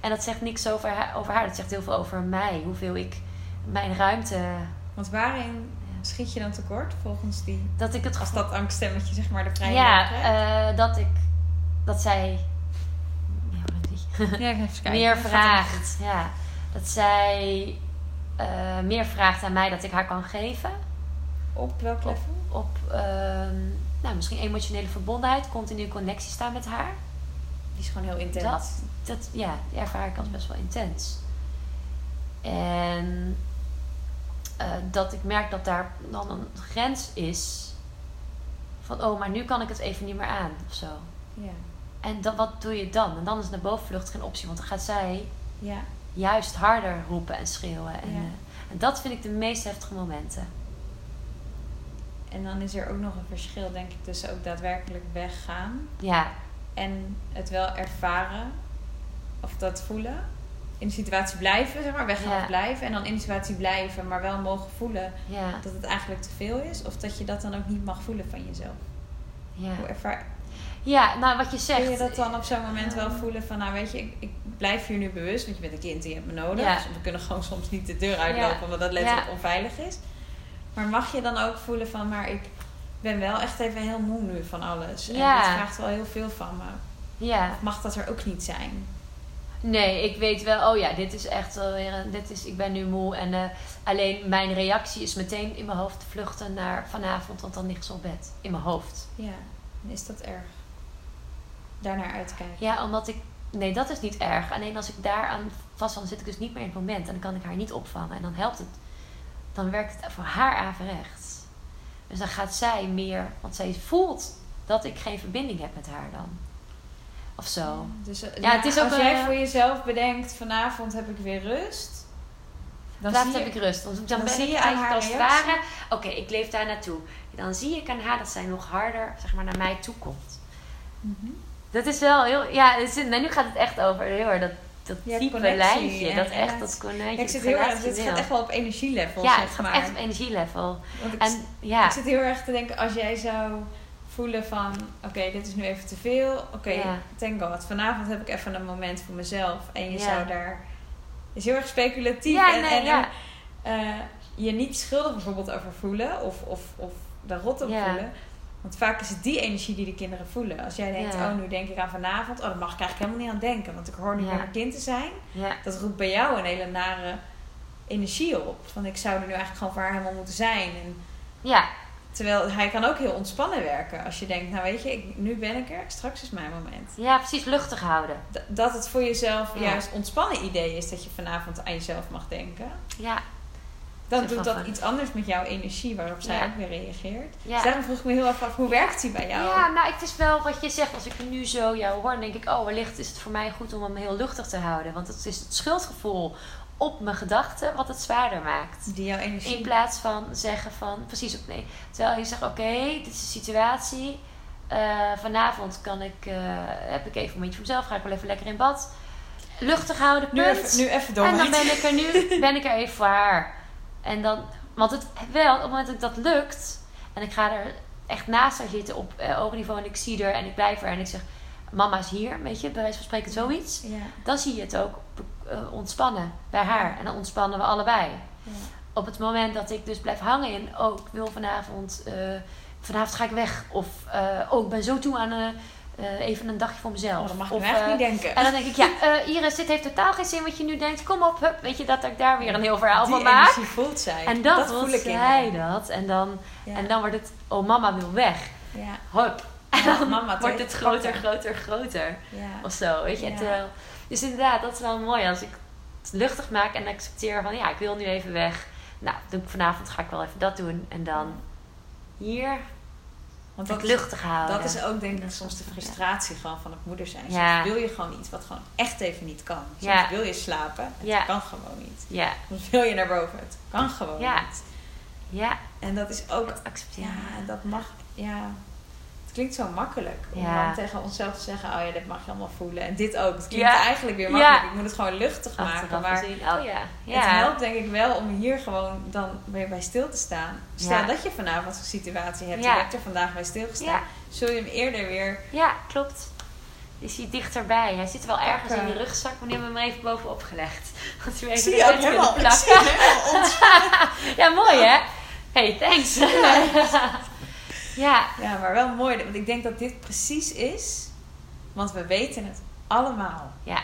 [SPEAKER 3] En dat zegt niks over haar, over haar. Dat zegt heel veel over mij. Hoeveel ik mijn ruimte.
[SPEAKER 2] Want waarin schiet je dan tekort volgens die...
[SPEAKER 3] Dat ik het
[SPEAKER 2] Als dat angststemmetje zeg maar de vrije
[SPEAKER 3] Ja, eh, dat ik. Dat zij. Ja,
[SPEAKER 2] kijken.
[SPEAKER 3] meer vraagt. Ja. Dat zij eh, meer vraagt aan mij dat ik haar kan geven.
[SPEAKER 2] Op welk level?
[SPEAKER 3] Op ehm, nou, misschien emotionele verbondenheid, continu connectie staan met haar.
[SPEAKER 2] Die is gewoon heel intens.
[SPEAKER 3] Dat, dat, ja, die ervaar ik als best wel intens. En eh, dat ik merk dat daar dan een grens is. Van, oh, maar nu kan ik het even niet meer aan, of zo.
[SPEAKER 2] Ja.
[SPEAKER 3] En dan, wat doe je dan? En dan is naar bovenvlucht geen optie, want dan gaat zij
[SPEAKER 2] Ja.
[SPEAKER 3] juist harder roepen en schreeuwen. En,
[SPEAKER 2] Ja.
[SPEAKER 3] eh, en dat vind ik de meest heftige momenten.
[SPEAKER 2] En dan is er ook nog een verschil, denk ik, tussen ook daadwerkelijk weggaan
[SPEAKER 3] Ja,
[SPEAKER 2] en het wel ervaren of dat voelen. In de situatie blijven, zeg maar, weggaan
[SPEAKER 3] Ja.
[SPEAKER 2] blijven. En dan in de situatie blijven, maar wel mogen voelen
[SPEAKER 3] ja,
[SPEAKER 2] dat het eigenlijk te veel is. Of dat je dat dan ook niet mag voelen van jezelf.
[SPEAKER 3] ja.
[SPEAKER 2] Hoe ervaar
[SPEAKER 3] Ja, nou wat je zegt.
[SPEAKER 2] Kun je dat dan op zo'n moment wel voelen van, nou weet je, ik, ik blijf hier nu bewust, want je bent een kind en je hebt me nodig.
[SPEAKER 3] Ja.
[SPEAKER 2] Dus we kunnen gewoon soms niet de deur uitlopen, omdat dat letterlijk onveilig is. Maar mag je dan ook voelen van, maar ik ben wel echt even heel moe nu van alles. En
[SPEAKER 3] Ja.
[SPEAKER 2] het vraagt wel heel veel van me.
[SPEAKER 3] Ja.
[SPEAKER 2] Of mag dat er ook niet zijn?
[SPEAKER 3] Nee, ik weet wel, oh ja, dit is echt wel weer een, dit is, ik ben nu moe. En eh, alleen mijn reactie is meteen in mijn hoofd te vluchten naar vanavond, want dan ligt ze op bed. In mijn hoofd.
[SPEAKER 2] Ja, is dat erg? Daarnaar uitkijken.
[SPEAKER 3] Ja, omdat ik, nee, dat is niet erg. Alleen als ik daaraan vast dan zit ik dus niet meer in het moment. En dan kan ik haar niet opvangen. En dan helpt het, dan werkt het voor haar averechts. Dus dan gaat zij meer, want zij voelt dat ik geen verbinding heb met haar dan. Of zo.
[SPEAKER 2] Dus eh,
[SPEAKER 3] Ja, het is ook
[SPEAKER 2] als jij voor jezelf bedenkt, vanavond heb ik weer rust.
[SPEAKER 3] Dan laatst heb ik rust. Dan, dan, ben ik eigenlijk als het ware... Oké, ik leef daar naartoe. Dan zie ik aan haar dat zij nog harder zeg maar, naar mij toe komt. Mhm. Dat is wel heel... Ja, is, nu gaat het echt over heel dat, dat diepe lijntje. Dat echt, dat konijntje.
[SPEAKER 2] ik zit heel erg, het gaat echt wel op energielevel.
[SPEAKER 3] Ja, het gaat echt op energielevel.
[SPEAKER 2] En, ja. ik zit heel erg te denken, als jij zou voelen van... Oké, dit is nu even te veel. Oké, okay, ja. thank God. Vanavond heb ik even een moment voor mezelf. En je zou daar... is heel erg speculatief.
[SPEAKER 3] Ja, en, nee, ja.
[SPEAKER 2] Uh, je niet schuldig bijvoorbeeld over voelen. Of, of, of daar rot op voelen. Want vaak is het die energie die de kinderen voelen. Als jij denkt, oh nu denk ik aan vanavond. Oh, dan mag ik eigenlijk helemaal niet aan denken. Want ik hoor nu bij mijn kind te zijn. Dat roept bij jou een hele nare energie op. Van ik zou er nu eigenlijk gewoon voor haar helemaal moeten zijn. En
[SPEAKER 3] ja.
[SPEAKER 2] Terwijl hij kan ook heel ontspannen werken. Als je denkt, nou weet je, ik, nu ben ik er, straks is mijn moment.
[SPEAKER 3] Ja, precies, luchtig houden.
[SPEAKER 2] dat het voor jezelf juist ontspannen idee is dat je vanavond aan jezelf mag denken.
[SPEAKER 3] Ja.
[SPEAKER 2] Dan doet dat iets anders met jouw energie, waarop zij ook weer reageert. Ja. Dus daarom vroeg ik me heel erg af, hoe werkt die bij jou?
[SPEAKER 3] Ja, nou, het is wel wat je zegt. Als ik nu zo jou hoor, dan denk ik, oh, wellicht is het voor mij goed om hem heel luchtig te houden. Want het is het schuldgevoel op mijn gedachten wat het zwaarder maakt.
[SPEAKER 2] Die jouw energie.
[SPEAKER 3] In plaats van zeggen van, precies of nee. Terwijl je zegt, oké, dit is de situatie. Uh, vanavond kan ik, uh, heb ik even een momentje voor mezelf, ga ik wel even lekker in bad. Luchtig houden, punt.
[SPEAKER 2] Nu even, nu even door.
[SPEAKER 3] En dan ben ik er nu, ben ik er even voor haar. En dan, want het wel, op het moment dat dat lukt, en ik ga er echt naast haar zitten op uh, oogniveau en ik zie er en ik blijf er en ik zeg, mama is hier, weet je, bij wijze van spreken zoiets. Ja. Dan zie je het ook uh, ontspannen bij haar. En dan ontspannen we allebei. Ja. Op het moment dat ik dus blijf hangen in, oh, ik wil vanavond, uh, vanavond ga ik weg. Of, oh, ik ben zo toe aan even een dagje voor mezelf. Oh,
[SPEAKER 2] dat mag je echt niet denken.
[SPEAKER 3] En dan denk ik, ja, Iris, dit heeft totaal geen zin wat je nu denkt. Kom op, hup, weet je, dat ik daar weer een heel verhaal van maak.
[SPEAKER 2] Die voelt zij.
[SPEAKER 3] En dat, dat voel ik zij dat. En dan, en dan wordt het, oh, mama wil weg. Ja. Hup. En dan mama wordt het groter, groter, groter. Ja. Of zo, weet je. Terwijl, dus inderdaad, dat is wel mooi als ik het luchtig maak en accepteer van ja, ik wil nu even weg. Nou, vanavond ga ik wel even dat doen. En dan hier want dat luchtig houden.
[SPEAKER 2] Dat is ook denk ik soms de frustratie gewoon van het moeder zijn. Soms wil je gewoon iets wat gewoon echt even niet kan. Soms wil je slapen. Het kan gewoon niet.
[SPEAKER 3] Ja.
[SPEAKER 2] Soms wil je naar boven. Het kan gewoon niet.
[SPEAKER 3] Ja.
[SPEAKER 2] En dat is ook... accepteren. Ja, dat mag... Ja, klinkt zo makkelijk. Om dan tegen onszelf te zeggen, oh ja, dit mag je allemaal voelen. En dit ook. Het klinkt eigenlijk weer makkelijk. Ik moet het gewoon luchtig maken. Maar
[SPEAKER 3] oh ja.
[SPEAKER 2] het helpt denk ik wel om hier gewoon dan weer bij stil te staan. Stel dat je vanavond een situatie hebt. Je hebt er vandaag bij stilgestaan. Zul je hem eerder weer...
[SPEAKER 3] Ja, klopt. Is hij dichterbij. Hij zit wel ergens in je rugzak, maar hebben we hem even bovenop gelegd.
[SPEAKER 2] Want we even zie je ook helemaal, plakken.
[SPEAKER 3] ja, mooi hè? Hey, thanks. Ja.
[SPEAKER 2] Ja, maar wel mooi. Want ik denk dat dit precies is. Want we weten het allemaal.
[SPEAKER 3] Ja.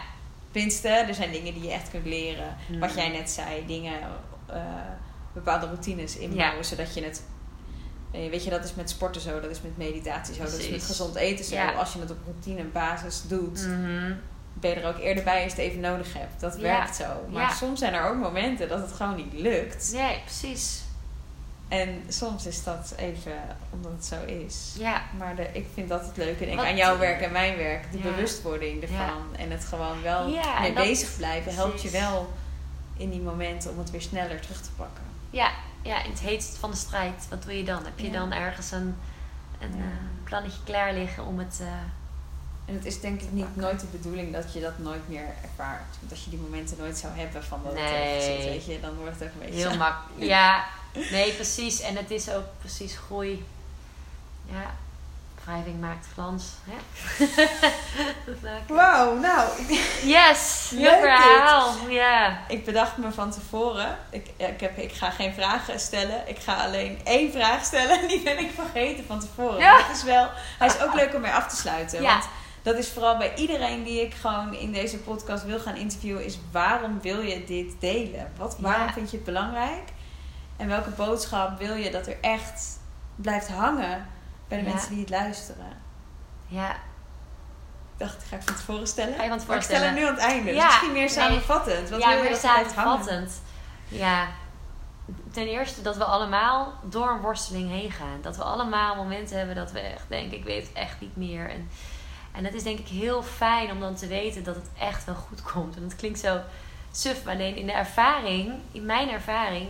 [SPEAKER 2] Tenminste, er zijn dingen die je echt kunt leren. Hmm. Wat jij net zei. Dingen, uh, bepaalde routines inbouwen. Zodat je het... Eh, weet je, dat is met sporten zo. Dat is met meditatie zo. Dat is met gezond eten zo. Als je het op routinebasis doet... Mm ben je er ook eerder bij als je het even nodig hebt. Dat werkt zo. Maar soms zijn er ook momenten dat het gewoon niet lukt.
[SPEAKER 3] Nee, precies.
[SPEAKER 2] En soms is dat even omdat het zo is.
[SPEAKER 3] Ja.
[SPEAKER 2] Maar de, ik vind dat het leuke denk, aan jouw werk en mijn werk. De bewustwording ervan. En het gewoon wel mee bezig blijven helpt je wel in die momenten om het weer sneller terug te pakken.
[SPEAKER 3] Ja, ja in het heetst van de strijd. Wat doe je dan? Heb je dan ergens een, een uh, plannetje klaar liggen om het... Uh,
[SPEAKER 2] en het is denk ik niet nooit de bedoeling dat je dat nooit meer ervaart. Dat je die momenten nooit zou hebben van dat
[SPEAKER 3] nee.
[SPEAKER 2] het zit, weet je. Dan wordt het ook een beetje...
[SPEAKER 3] Heel makkelijk. Ja, Nee, precies. En het is ook precies groei. Ja, wrijving maakt glans.
[SPEAKER 2] Wauw, nou.
[SPEAKER 3] Yes, je verhaal. Ja.
[SPEAKER 2] Ik bedacht me van tevoren. Ik, ik, heb, ik ga geen vragen stellen. Ik ga alleen één vraag stellen. En die ben ik vergeten van tevoren. Ja. Dat is wel, hij is ook leuk om mee af te sluiten. Ja. Want dat is vooral bij iedereen die ik gewoon in deze podcast wil gaan interviewen. Is waarom wil je dit delen? Wat, waarom vind je het belangrijk? En welke boodschap wil je dat er echt blijft hangen bij de mensen die het luisteren?
[SPEAKER 3] Ja.
[SPEAKER 2] Ik dacht, ga ik van tevoren stellen?
[SPEAKER 3] Ga je van
[SPEAKER 2] tevoren ik stel hem nu aan het einde. Ja. Misschien meer samenvattend. Wat
[SPEAKER 3] ja,
[SPEAKER 2] wil je meer
[SPEAKER 3] samenvattend. Ja. Ten eerste dat we allemaal door een worsteling heen gaan. Dat we allemaal momenten hebben dat we echt denken, ik weet het echt niet meer. En, en het is denk ik heel fijn om dan te weten dat het echt wel goed komt. En dat klinkt zo suf. Maar alleen in de ervaring, in mijn ervaring.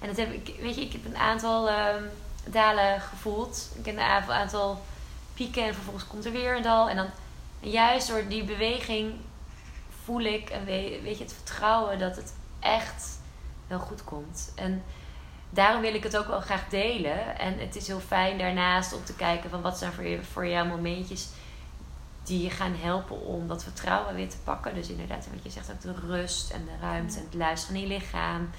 [SPEAKER 3] En dat heb ik, weet je, ik heb een aantal ehm, dalen gevoeld. Ik heb een aantal pieken en vervolgens komt er weer een dal. En dan juist door die beweging voel ik en weet je, het vertrouwen dat het echt wel goed komt. En daarom wil ik het ook wel graag delen. En het is heel fijn daarnaast om te kijken van wat zijn voor, je, voor jou momentjes die je gaan helpen om dat vertrouwen weer te pakken. Dus inderdaad, wat je zegt, ook de rust en de ruimte en het luisteren naar je lichaam.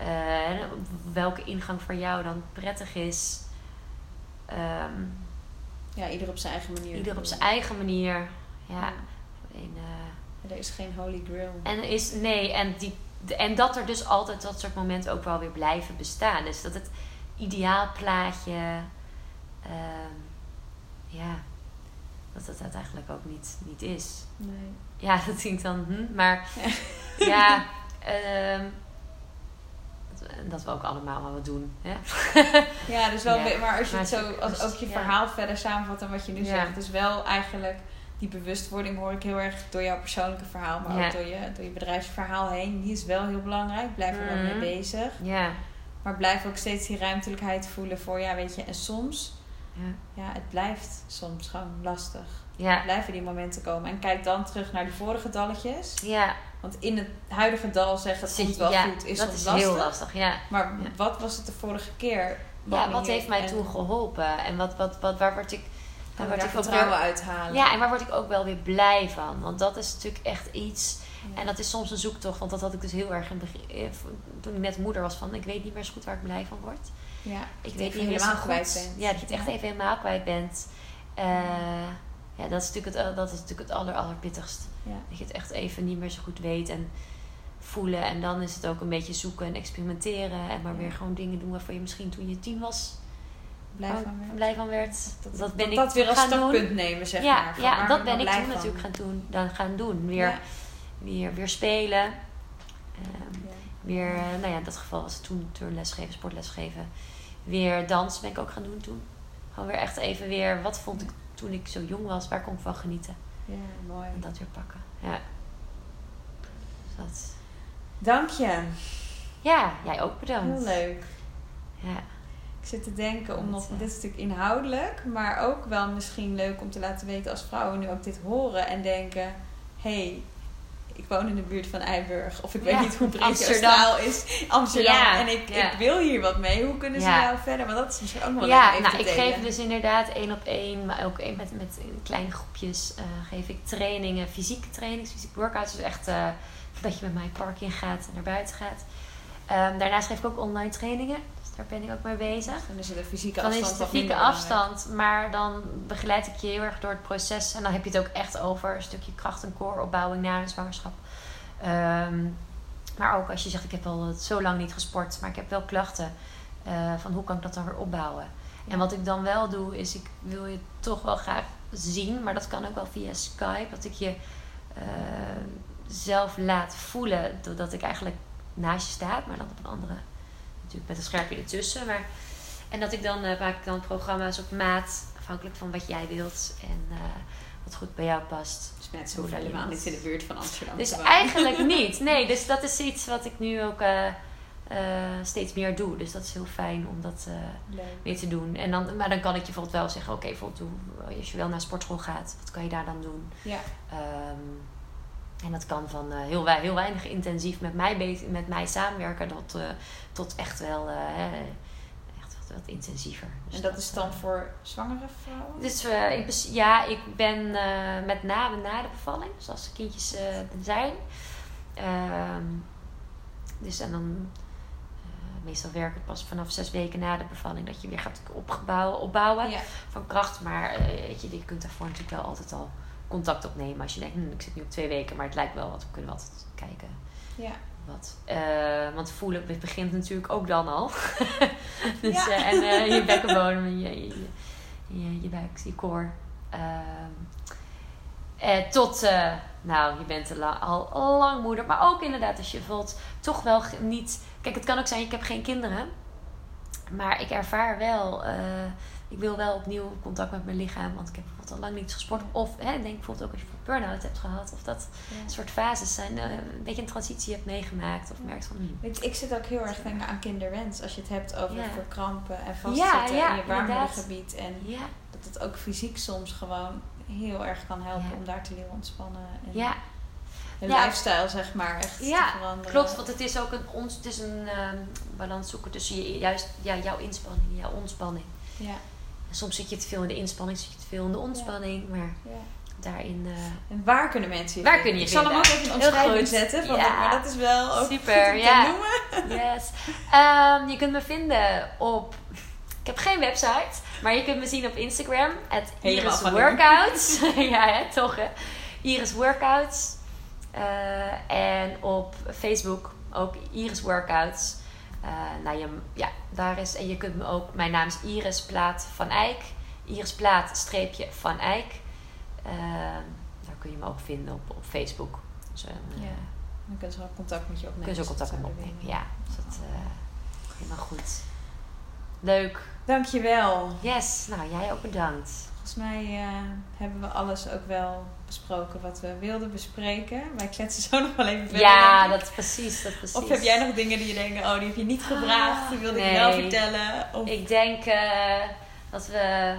[SPEAKER 3] Uh, welke ingang voor jou dan prettig is.
[SPEAKER 2] Ehm, ja, ieder op zijn eigen manier.
[SPEAKER 3] Ieder op zijn eigen manier. Ja.
[SPEAKER 2] En, uh, er is geen holy grail.
[SPEAKER 3] En is, nee, en, die, en dat er dus altijd dat soort momenten ook wel weer blijven bestaan. Dus dat het ideaalplaatje, uh, ja, dat het dat eigenlijk ook niet, niet is. Nee. Ja, dat klinkt dan, hm, maar ja, ja um, dat we ook allemaal maar wat doen. Hè?
[SPEAKER 2] ja, dus wel, maar als je het zo, als ook je verhaal verder samenvat en wat je nu zegt, is wel eigenlijk die bewustwording hoor ik heel erg door jouw persoonlijke verhaal, maar ook door je, door je bedrijfsverhaal heen. Die is wel heel belangrijk. Blijf er wel mee mhm. bezig. Ja. Maar blijf ook steeds die ruimtelijkheid voelen voor, ja, weet je, en soms, ja het blijft soms gewoon lastig. Ja. Blijven die momenten komen. En kijk dan terug naar die vorige dalletjes. Ja. Want in het huidige dal zeggen het komt wel goed is dat is lastig. heel lastig. Ja. Maar wat was het de vorige keer?
[SPEAKER 3] Ja, wat heeft mij toen geholpen? En wat, wat, wat, waar word ik...
[SPEAKER 2] Waar word ik vertrouwen uithalen.
[SPEAKER 3] Ja, en waar word ik ook wel weer blij van? Want dat is natuurlijk echt iets... En dat is soms een zoektocht, want dat had ik dus heel erg in begin, eh, toen ik net moeder was van, ik weet niet meer zo goed waar ik blij van word. Ja, ik weet niet helemaal kwijt bent. Ja, dat je het echt even helemaal kwijt bent. Uh, ja, dat is natuurlijk het, dat is natuurlijk het aller, allerbitterst. Ja. Dat je het echt even niet meer zo goed weet en voelen. En dan is het ook een beetje zoeken en experimenteren. En maar weer gewoon dingen doen waarvan je misschien toen je tien was
[SPEAKER 2] blij van werd.
[SPEAKER 3] Blij van werd.
[SPEAKER 2] Dat, dat, ben ik dat weer als startpunt nemen, zeg
[SPEAKER 3] ja,
[SPEAKER 2] maar.
[SPEAKER 3] ja, dat ben ik toen natuurlijk gaan doen. Dan gaan doen. Weer, weer, weer spelen. Um, weer, uh, nou ja, in dat geval was het toen turnles geven, sportles geven. Weer dans ben ik ook gaan doen toen. Gewoon weer echt even weer, wat vond ik toen ik zo jong was, waar kon ik van genieten?
[SPEAKER 2] Ja, mooi.
[SPEAKER 3] En dat weer pakken. Ja. Dus dat.
[SPEAKER 2] Dank je.
[SPEAKER 3] Ja, jij ook bedankt.
[SPEAKER 2] Heel leuk. Ja. Ik zit te denken om nog, dit is natuurlijk inhoudelijk, maar ook wel misschien leuk om te laten weten als vrouwen nu ook dit horen en denken: hey, ik woon in de buurt van Eiburg. Of ik weet niet hoe breed Amsterdam is. Amsterdam. en ik, ik wil hier wat mee. Hoe kunnen ze nou verder? Want dat is misschien ook wel
[SPEAKER 3] Ja, nou, ik geef dus inderdaad één op één. Maar ook met, met kleine groepjes uh, geef ik trainingen. Fysieke trainings, fysieke workouts. Dus echt uh, dat je met mij park in gaat en naar buiten gaat. Um, daarnaast geef ik ook online trainingen. Daar ben ik ook mee bezig.
[SPEAKER 2] En is het de fysieke afstand.
[SPEAKER 3] Dan is het fysieke afstand. Maar dan begeleid ik je heel erg door het proces. En dan heb je het ook echt over een stukje kracht- en kooropbouwing na een zwangerschap. Um, maar ook als je zegt, ik heb al zo lang niet gesport, maar ik heb wel klachten. Uh, van hoe kan ik dat dan weer opbouwen? En wat ik dan wel doe, is ik wil je toch wel graag zien, maar dat kan ook wel via Skype. Dat ik je uh, zelf laat voelen, doordat ik eigenlijk naast je sta, maar dan op een andere, natuurlijk met een scherpje ertussen. Maar, en dat ik dan uh, maak ik dan programma's op maat, afhankelijk van wat jij wilt en wat goed bij jou past
[SPEAKER 2] net zo helemaal niet in de buurt van Amsterdam.
[SPEAKER 3] Dus eigenlijk niet. Nee, dus dat is iets wat ik nu ook uh, steeds meer doe. Dus dat is heel fijn om dat uh, weer te doen. En dan, maar dan kan ik je bijvoorbeeld wel zeggen: oké, bijvoorbeeld als je wel naar sportschool gaat, wat kan je daar dan doen? Ja. Um, en dat kan van heel, heel weinig intensief met mij, met mij samenwerken tot, tot echt wel wat intensiever.
[SPEAKER 2] Dus en dat, is dan voor zwangere vrouwen?
[SPEAKER 3] Dus uh, ja, ik ben uh, met name na de bevalling, dus als de kindjes uh, zijn. Ehm, dus en dan meestal werken pas vanaf zes weken na de bevalling dat je weer gaat opgebouwen, opbouwen van kracht. Maar weet je, je kunt daarvoor natuurlijk wel altijd al contact opnemen als je denkt, hm, ik zit nu op twee weken, maar het lijkt wel wat, we kunnen altijd kijken. Ja. Uh, want voelen begint natuurlijk ook dan al. dus, uh, en uh, je bekkenbodem, je, je, je, je buik, je koor. Ehm, tot, nou, je bent al, al lang moeder. Maar ook inderdaad, als je voelt toch wel niet... Kijk, het kan ook zijn, ik heb geen kinderen. Maar ik ervaar wel ik wil wel opnieuw contact met mijn lichaam, want ik heb al lang niet gesport. Of hè, denk bijvoorbeeld ook als je burn-out hebt gehad, of dat soort fases zijn, uh, een beetje een transitie hebt meegemaakt, of merkt van. Hmm.
[SPEAKER 2] Weet je, ik zit ook heel erg denken aan kinderwens, als je het hebt over verkrampen en vastzitten in je baarmoedergebied. En dat het ook fysiek soms gewoon heel erg kan helpen om daar te leren ontspannen. En
[SPEAKER 3] ja.
[SPEAKER 2] Een lifestyle, zeg maar, echt te veranderen.
[SPEAKER 3] Klopt, want het is ook een, ons, het is een um, balans zoeken tussen je, juist ja, jouw inspanning en jouw ontspanning.
[SPEAKER 2] Ja.
[SPEAKER 3] Soms zit je te veel in de inspanning, zit je te veel in de ontspanning, maar daarin. Uh,
[SPEAKER 2] en waar kunnen mensen je
[SPEAKER 3] Waar kun je
[SPEAKER 2] Ik zal hem ook even in omschrijving zetten, van ja. maar dat is wel ook
[SPEAKER 3] Super, ja. noemen. Yes. Um, je kunt me vinden op. Ik heb geen website, maar je kunt me zien op Instagram. Het Iris Workouts. ja, hè, toch hè. Iris Workouts. Uh, en op Facebook ook Iris Workouts. Uh, nou, je, ja, daar is. En je kunt me ook. Mijn naam is Iris Plaat van Eyck. Iris Plaat streepje van Eyck. Uh, daar kun je me ook vinden op, op Facebook. Dus, uh,
[SPEAKER 2] ja. Dan kunnen ze ook contact met je opnemen.
[SPEAKER 3] Kunnen ze ook contact met me opnemen, ja. Dus dat helemaal goed. Leuk.
[SPEAKER 2] Dankjewel.
[SPEAKER 3] Yes, nou jij ook bedankt.
[SPEAKER 2] Volgens mij hebben we alles ook wel besproken wat we wilden bespreken. Wij kletsen zo nog wel even verder.
[SPEAKER 3] Ja, dat is precies, dat precies.
[SPEAKER 2] Of heb jij nog dingen die je denkt, oh, die heb je niet gevraagd, die wilde ik wel vertellen? Of...
[SPEAKER 3] Ik denk uh, dat we...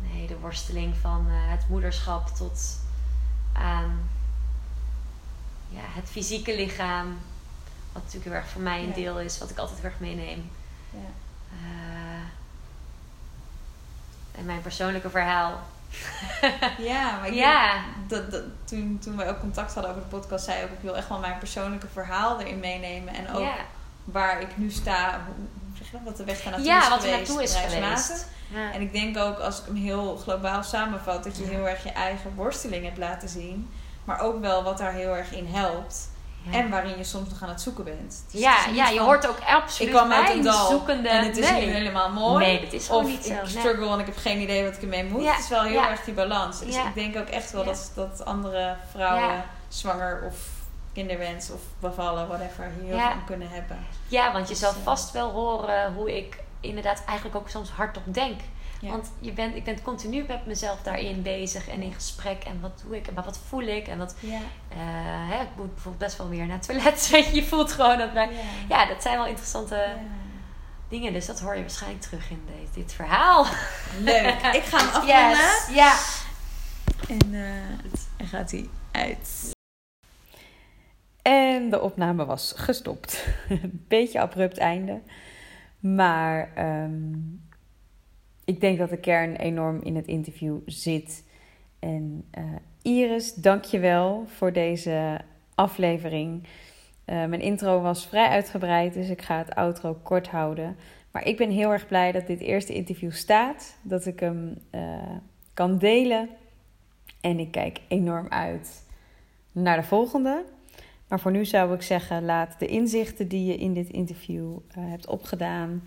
[SPEAKER 3] Nee, de worsteling van uh, het moederschap tot aan ja, het fysieke lichaam. Wat natuurlijk heel erg voor mij een ja. deel is, wat ik altijd heel erg meeneem.
[SPEAKER 2] Ja.
[SPEAKER 3] Uh, en mijn persoonlijke verhaal
[SPEAKER 2] ja, maar ja. dat, dat, toen, toen wij ook contact hadden over de podcast, zei ik ook, ik wil echt wel mijn persoonlijke verhaal erin meenemen. En ook waar ik nu sta, hoe zeg je dat, wat de weg naartoe
[SPEAKER 3] ja,
[SPEAKER 2] is
[SPEAKER 3] wat
[SPEAKER 2] geweest.
[SPEAKER 3] naartoe is geweest.
[SPEAKER 2] Ja. En ik denk ook, als ik hem heel globaal samenvat, dat je heel erg je eigen worsteling hebt laten zien. Maar ook wel wat daar heel erg in helpt. En waarin je soms nog aan het zoeken bent.
[SPEAKER 3] Dus ja, ja je hoort ook absoluut
[SPEAKER 2] ik kwam uit een
[SPEAKER 3] dal zoekende.
[SPEAKER 2] En het is nee. niet helemaal mooi.
[SPEAKER 3] Nee, dat is gewoon niet zo.
[SPEAKER 2] ik struggle en ik heb geen idee wat ik ermee moet. Het is wel heel erg die balans. Dus ik denk ook echt wel dat, dat andere vrouwen zwanger of kinderwens of bevallen, whatever, hier van kunnen hebben.
[SPEAKER 3] Ja, want je zal dus, eh, vast wel horen hoe ik inderdaad eigenlijk ook soms hardop denk. Want je bent, ik ben continu met mezelf daarin bezig en in gesprek. En wat doe ik en wat voel ik? En wat,
[SPEAKER 2] ja.
[SPEAKER 3] Uh, hè, ik moet bijvoorbeeld best wel weer naar het toilet. Weet je, je voelt gewoon dat wij. Ja. dat zijn wel interessante dingen. Dus dat hoor je waarschijnlijk terug in dit, dit verhaal.
[SPEAKER 2] Leuk. Ik ga hem afronden.
[SPEAKER 3] Yes. Ja.
[SPEAKER 2] En uh, gaat hij uit. En de opname was gestopt. Een beetje abrupt einde. Maar um, ik denk dat de kern enorm in het interview zit. En uh, Iris, dank je wel voor deze aflevering. Uh, mijn intro was vrij uitgebreid, dus ik ga het outro kort houden. Maar ik ben heel erg blij dat dit eerste interview staat, dat ik hem uh, kan delen. En ik kijk enorm uit naar de volgende. Maar voor nu zou ik zeggen, laat de inzichten die je in dit interview hebt opgedaan.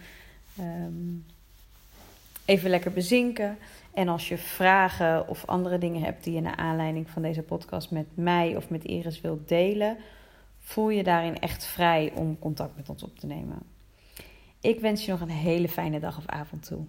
[SPEAKER 2] Um, even lekker bezinken. En als je vragen of andere dingen hebt die je naar aanleiding van deze podcast met mij of met Iris wilt delen, voel je daarin echt vrij om contact met ons op te nemen. Ik wens je nog een hele fijne dag of avond toe.